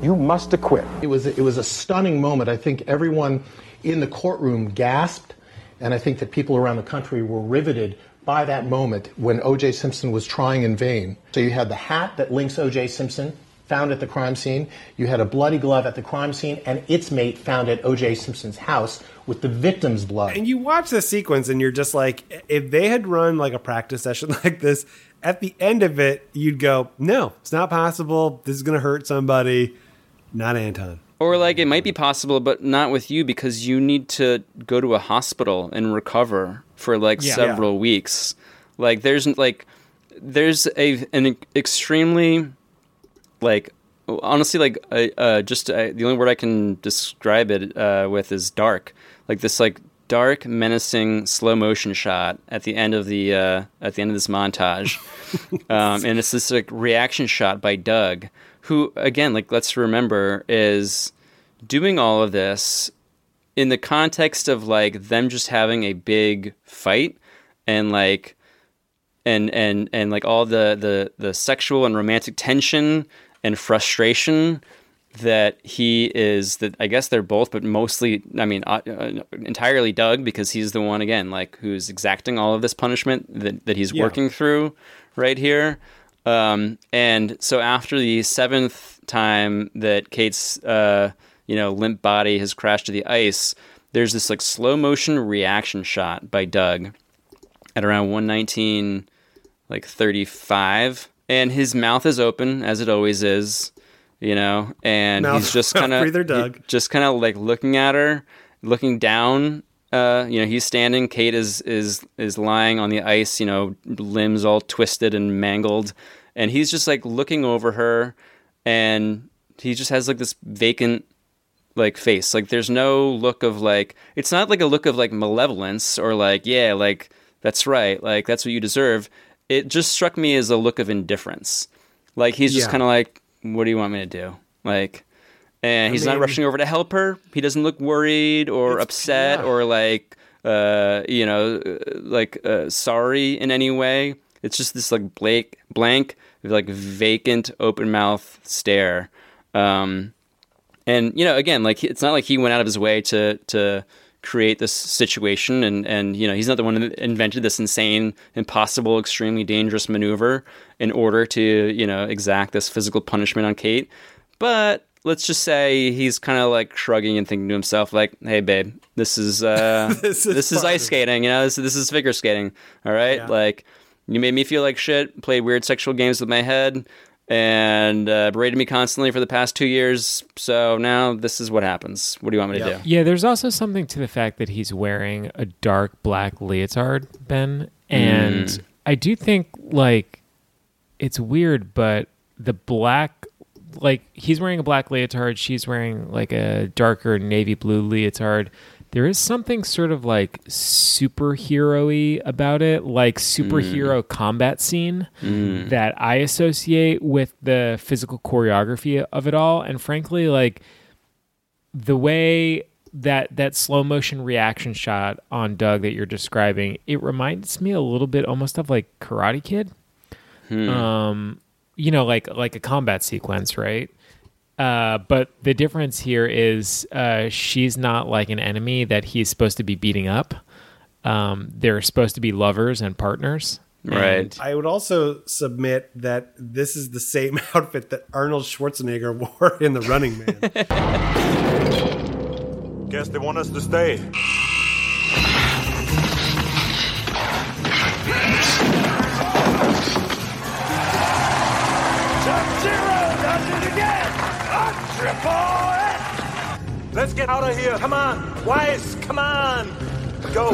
you must acquit. It was, it was a stunning moment. I think everyone in the courtroom gasped And I think that people around the country were riveted by that moment when O.J. Simpson was trying in vain. So you had the hat that links O.J. Simpson found at the crime scene. You had a bloody glove at the crime scene and its mate found at O.J. Simpson's house with the victim's blood. And you watch the sequence and you're just like, if they had run like a practice session (laughs) like this, at the end of it, you'd go, no, it's not possible. This is going to hurt somebody. Not Anton. Or like it might be possible, but not with you because you need to go to a hospital and recover for like Yeah. several weeks. Like there's like there's a an extremely like honestly like uh, uh just uh, the only word I can describe it uh, with is dark. Like this like dark menacing slow motion shot at the end of the uh, at the end of this montage, (laughs) um, and it's this like reaction shot by Doug, who again like let's remember is doing all of this in the context of like them just having a big fight and like and and and like all the the the sexual and romantic tension and frustration that he is that I guess they're both but mostly I mean uh, uh, entirely Doug because he's the one again like who's exacting all of this punishment that that he's Yeah. working through right here um and so after the seventh time that Kate's uh you know limp body has crashed to the ice there's this like slow motion reaction shot by Doug at around 119 like 35 and his mouth is open as it always is you know and Mouth- he's just (laughs) kind of just kind of like looking at her looking down uh you know he's standing kate is is is lying on the ice you know limbs all twisted and mangled and he's just like looking over her and he just has like this vacant like face like there's no look of like it's not like a look of like malevolence or like yeah like that's right like that's what you deserve it just struck me as a look of indifference. Like he's just Yeah. kind of like what do you want me to do? Like and I he's mean- not rushing over to help her. He doesn't look worried or upset yeah. or like uh you know uh, like uh, sorry in any way. It's just this like blank blank like vacant open mouth stare. Um and you know again like it's not like he went out of his way to to create this situation and and you know he's not the one that invented this insane impossible extremely dangerous maneuver in order to you know exact this physical punishment on kate. But let's just say he's kind of like shrugging and thinking to himself like hey babe this is uh This (laughs) this is is, ice skating you know this, this is figure skating all right? Yeah. like you made me feel like shit played weird sexual games with my head and uh, berated me constantly for the past two years. So now this is what happens. What do you want me to do? Yeah, there's also something to the fact that he's wearing a dark black leotard, Ben. And Mm. I do think, like, it's weird, but the black, like, he's wearing a black leotard, she's wearing, like, a darker navy blue leotard. There is something sort of like superhero y about it, like superhero combat scene Mm. that I associate with the physical choreography of it all. And frankly, like, the way that that slow motion reaction shot on Doug that you're describing, it reminds me a little bit almost of like Karate Kid. Hmm. Um, you know, like like a combat sequence, right? Uh, but the difference here is uh, she's not like an enemy that he's supposed to be beating up. Um, they're supposed to be lovers and partners. And- I would also submit that this is the same (laughs) outfit that Arnold Schwarzenegger (laughs) wore in The Running Man. Guess they want us to stay. A triple X! Let's get out of here. Come on. Wise, come on. Go.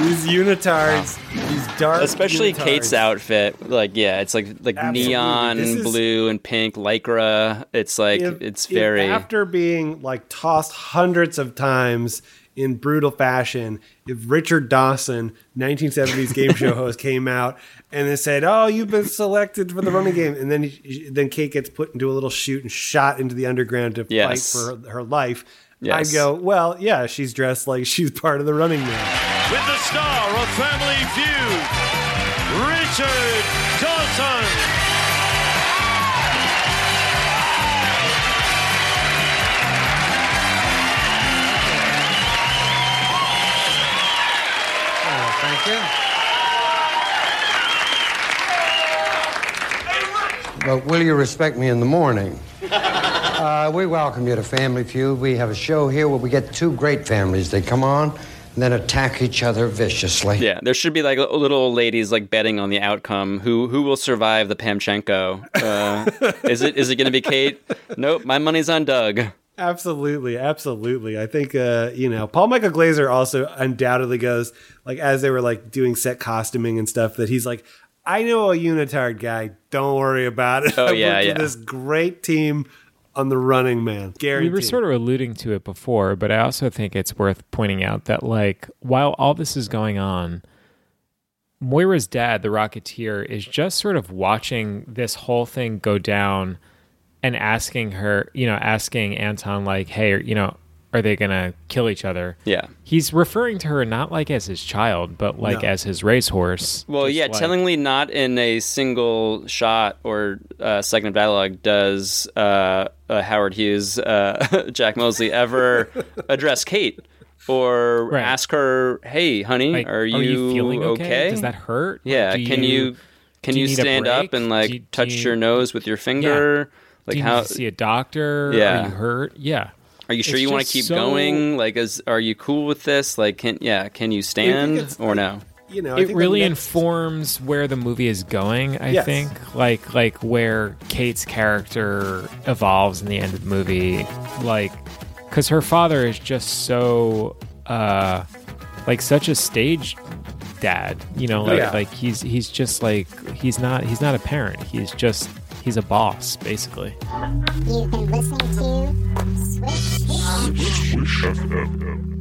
These unitards, these dark, Especially unitards. Kate's outfit, like yeah, it's like like Absolutely. neon is- blue and pink lycra. It's like If- it's if very after being like tossed hundreds of times in brutal fashion. If Richard Dawson, 1970s game show (laughs) host, came out and they said, "Oh, you've been selected for the running game," and then then Kate gets put into a little chute and shot into the underground to Yes. fight for her, her life. Yes. I'd go, well, yeah, she's dressed like she's part of the running man. With the star of Family Feud, Richard Dawson. But will you respect me in the morning? (laughs) Uh, we welcome you to Family Feud. We have a show here where we get two great families. They come on and then attack each other viciously. Yeah, there should be like little old ladies like betting on the outcome. Who who will survive the Pamchenko? Uh, is it is it going to be Kate? Nope, my money's on Doug. Absolutely, absolutely. I think uh, you know Paul Michael Glaser also undoubtedly goes like as they were like doing set costuming and stuff that he's like, I know a unitard guy. Don't worry about it. Oh, (laughs) I yeah, worked with yeah. This great team on the Running Man. Guaranteed. We were sort of alluding to it before, but I also think it's worth pointing out that, like, while all this is going on, Moira's dad, the Rocketeer, is just sort of watching this whole thing go down and asking her, you know, asking Anton, like, hey, you know, are they going to kill each other? Yeah. He's referring to her not like as his child, but like No. as his racehorse. Well, yeah, like- tellingly not in a single shot or uh, segment of dialogue does uh, uh, Howard Hughes, uh, (laughs) Jack Moseley ever (laughs) address Kate or Right. ask her, "Hey, honey, Like, are you, feeling okay? Does that hurt? Yeah, Do can you- you can you you stand up and like Do you- do touch you- your nose with your finger? Like Do you how need to see a doctor? Yeah. Are you hurt? Yeah. Are you sure It's you want to keep so- going? Like, is are you cool with this? Like, can yeah, can you stand or no? You know, I it think really next- informs where the movie is going. I Yes. think, like, like where Kate's character evolves in the end of the movie, like, because her father is just so, uh, like, such a stage dad. You know, like, Yeah. like he's he's just like he's not he's not a parent. He's just he's a boss, basically. You've been listening to Swish FM.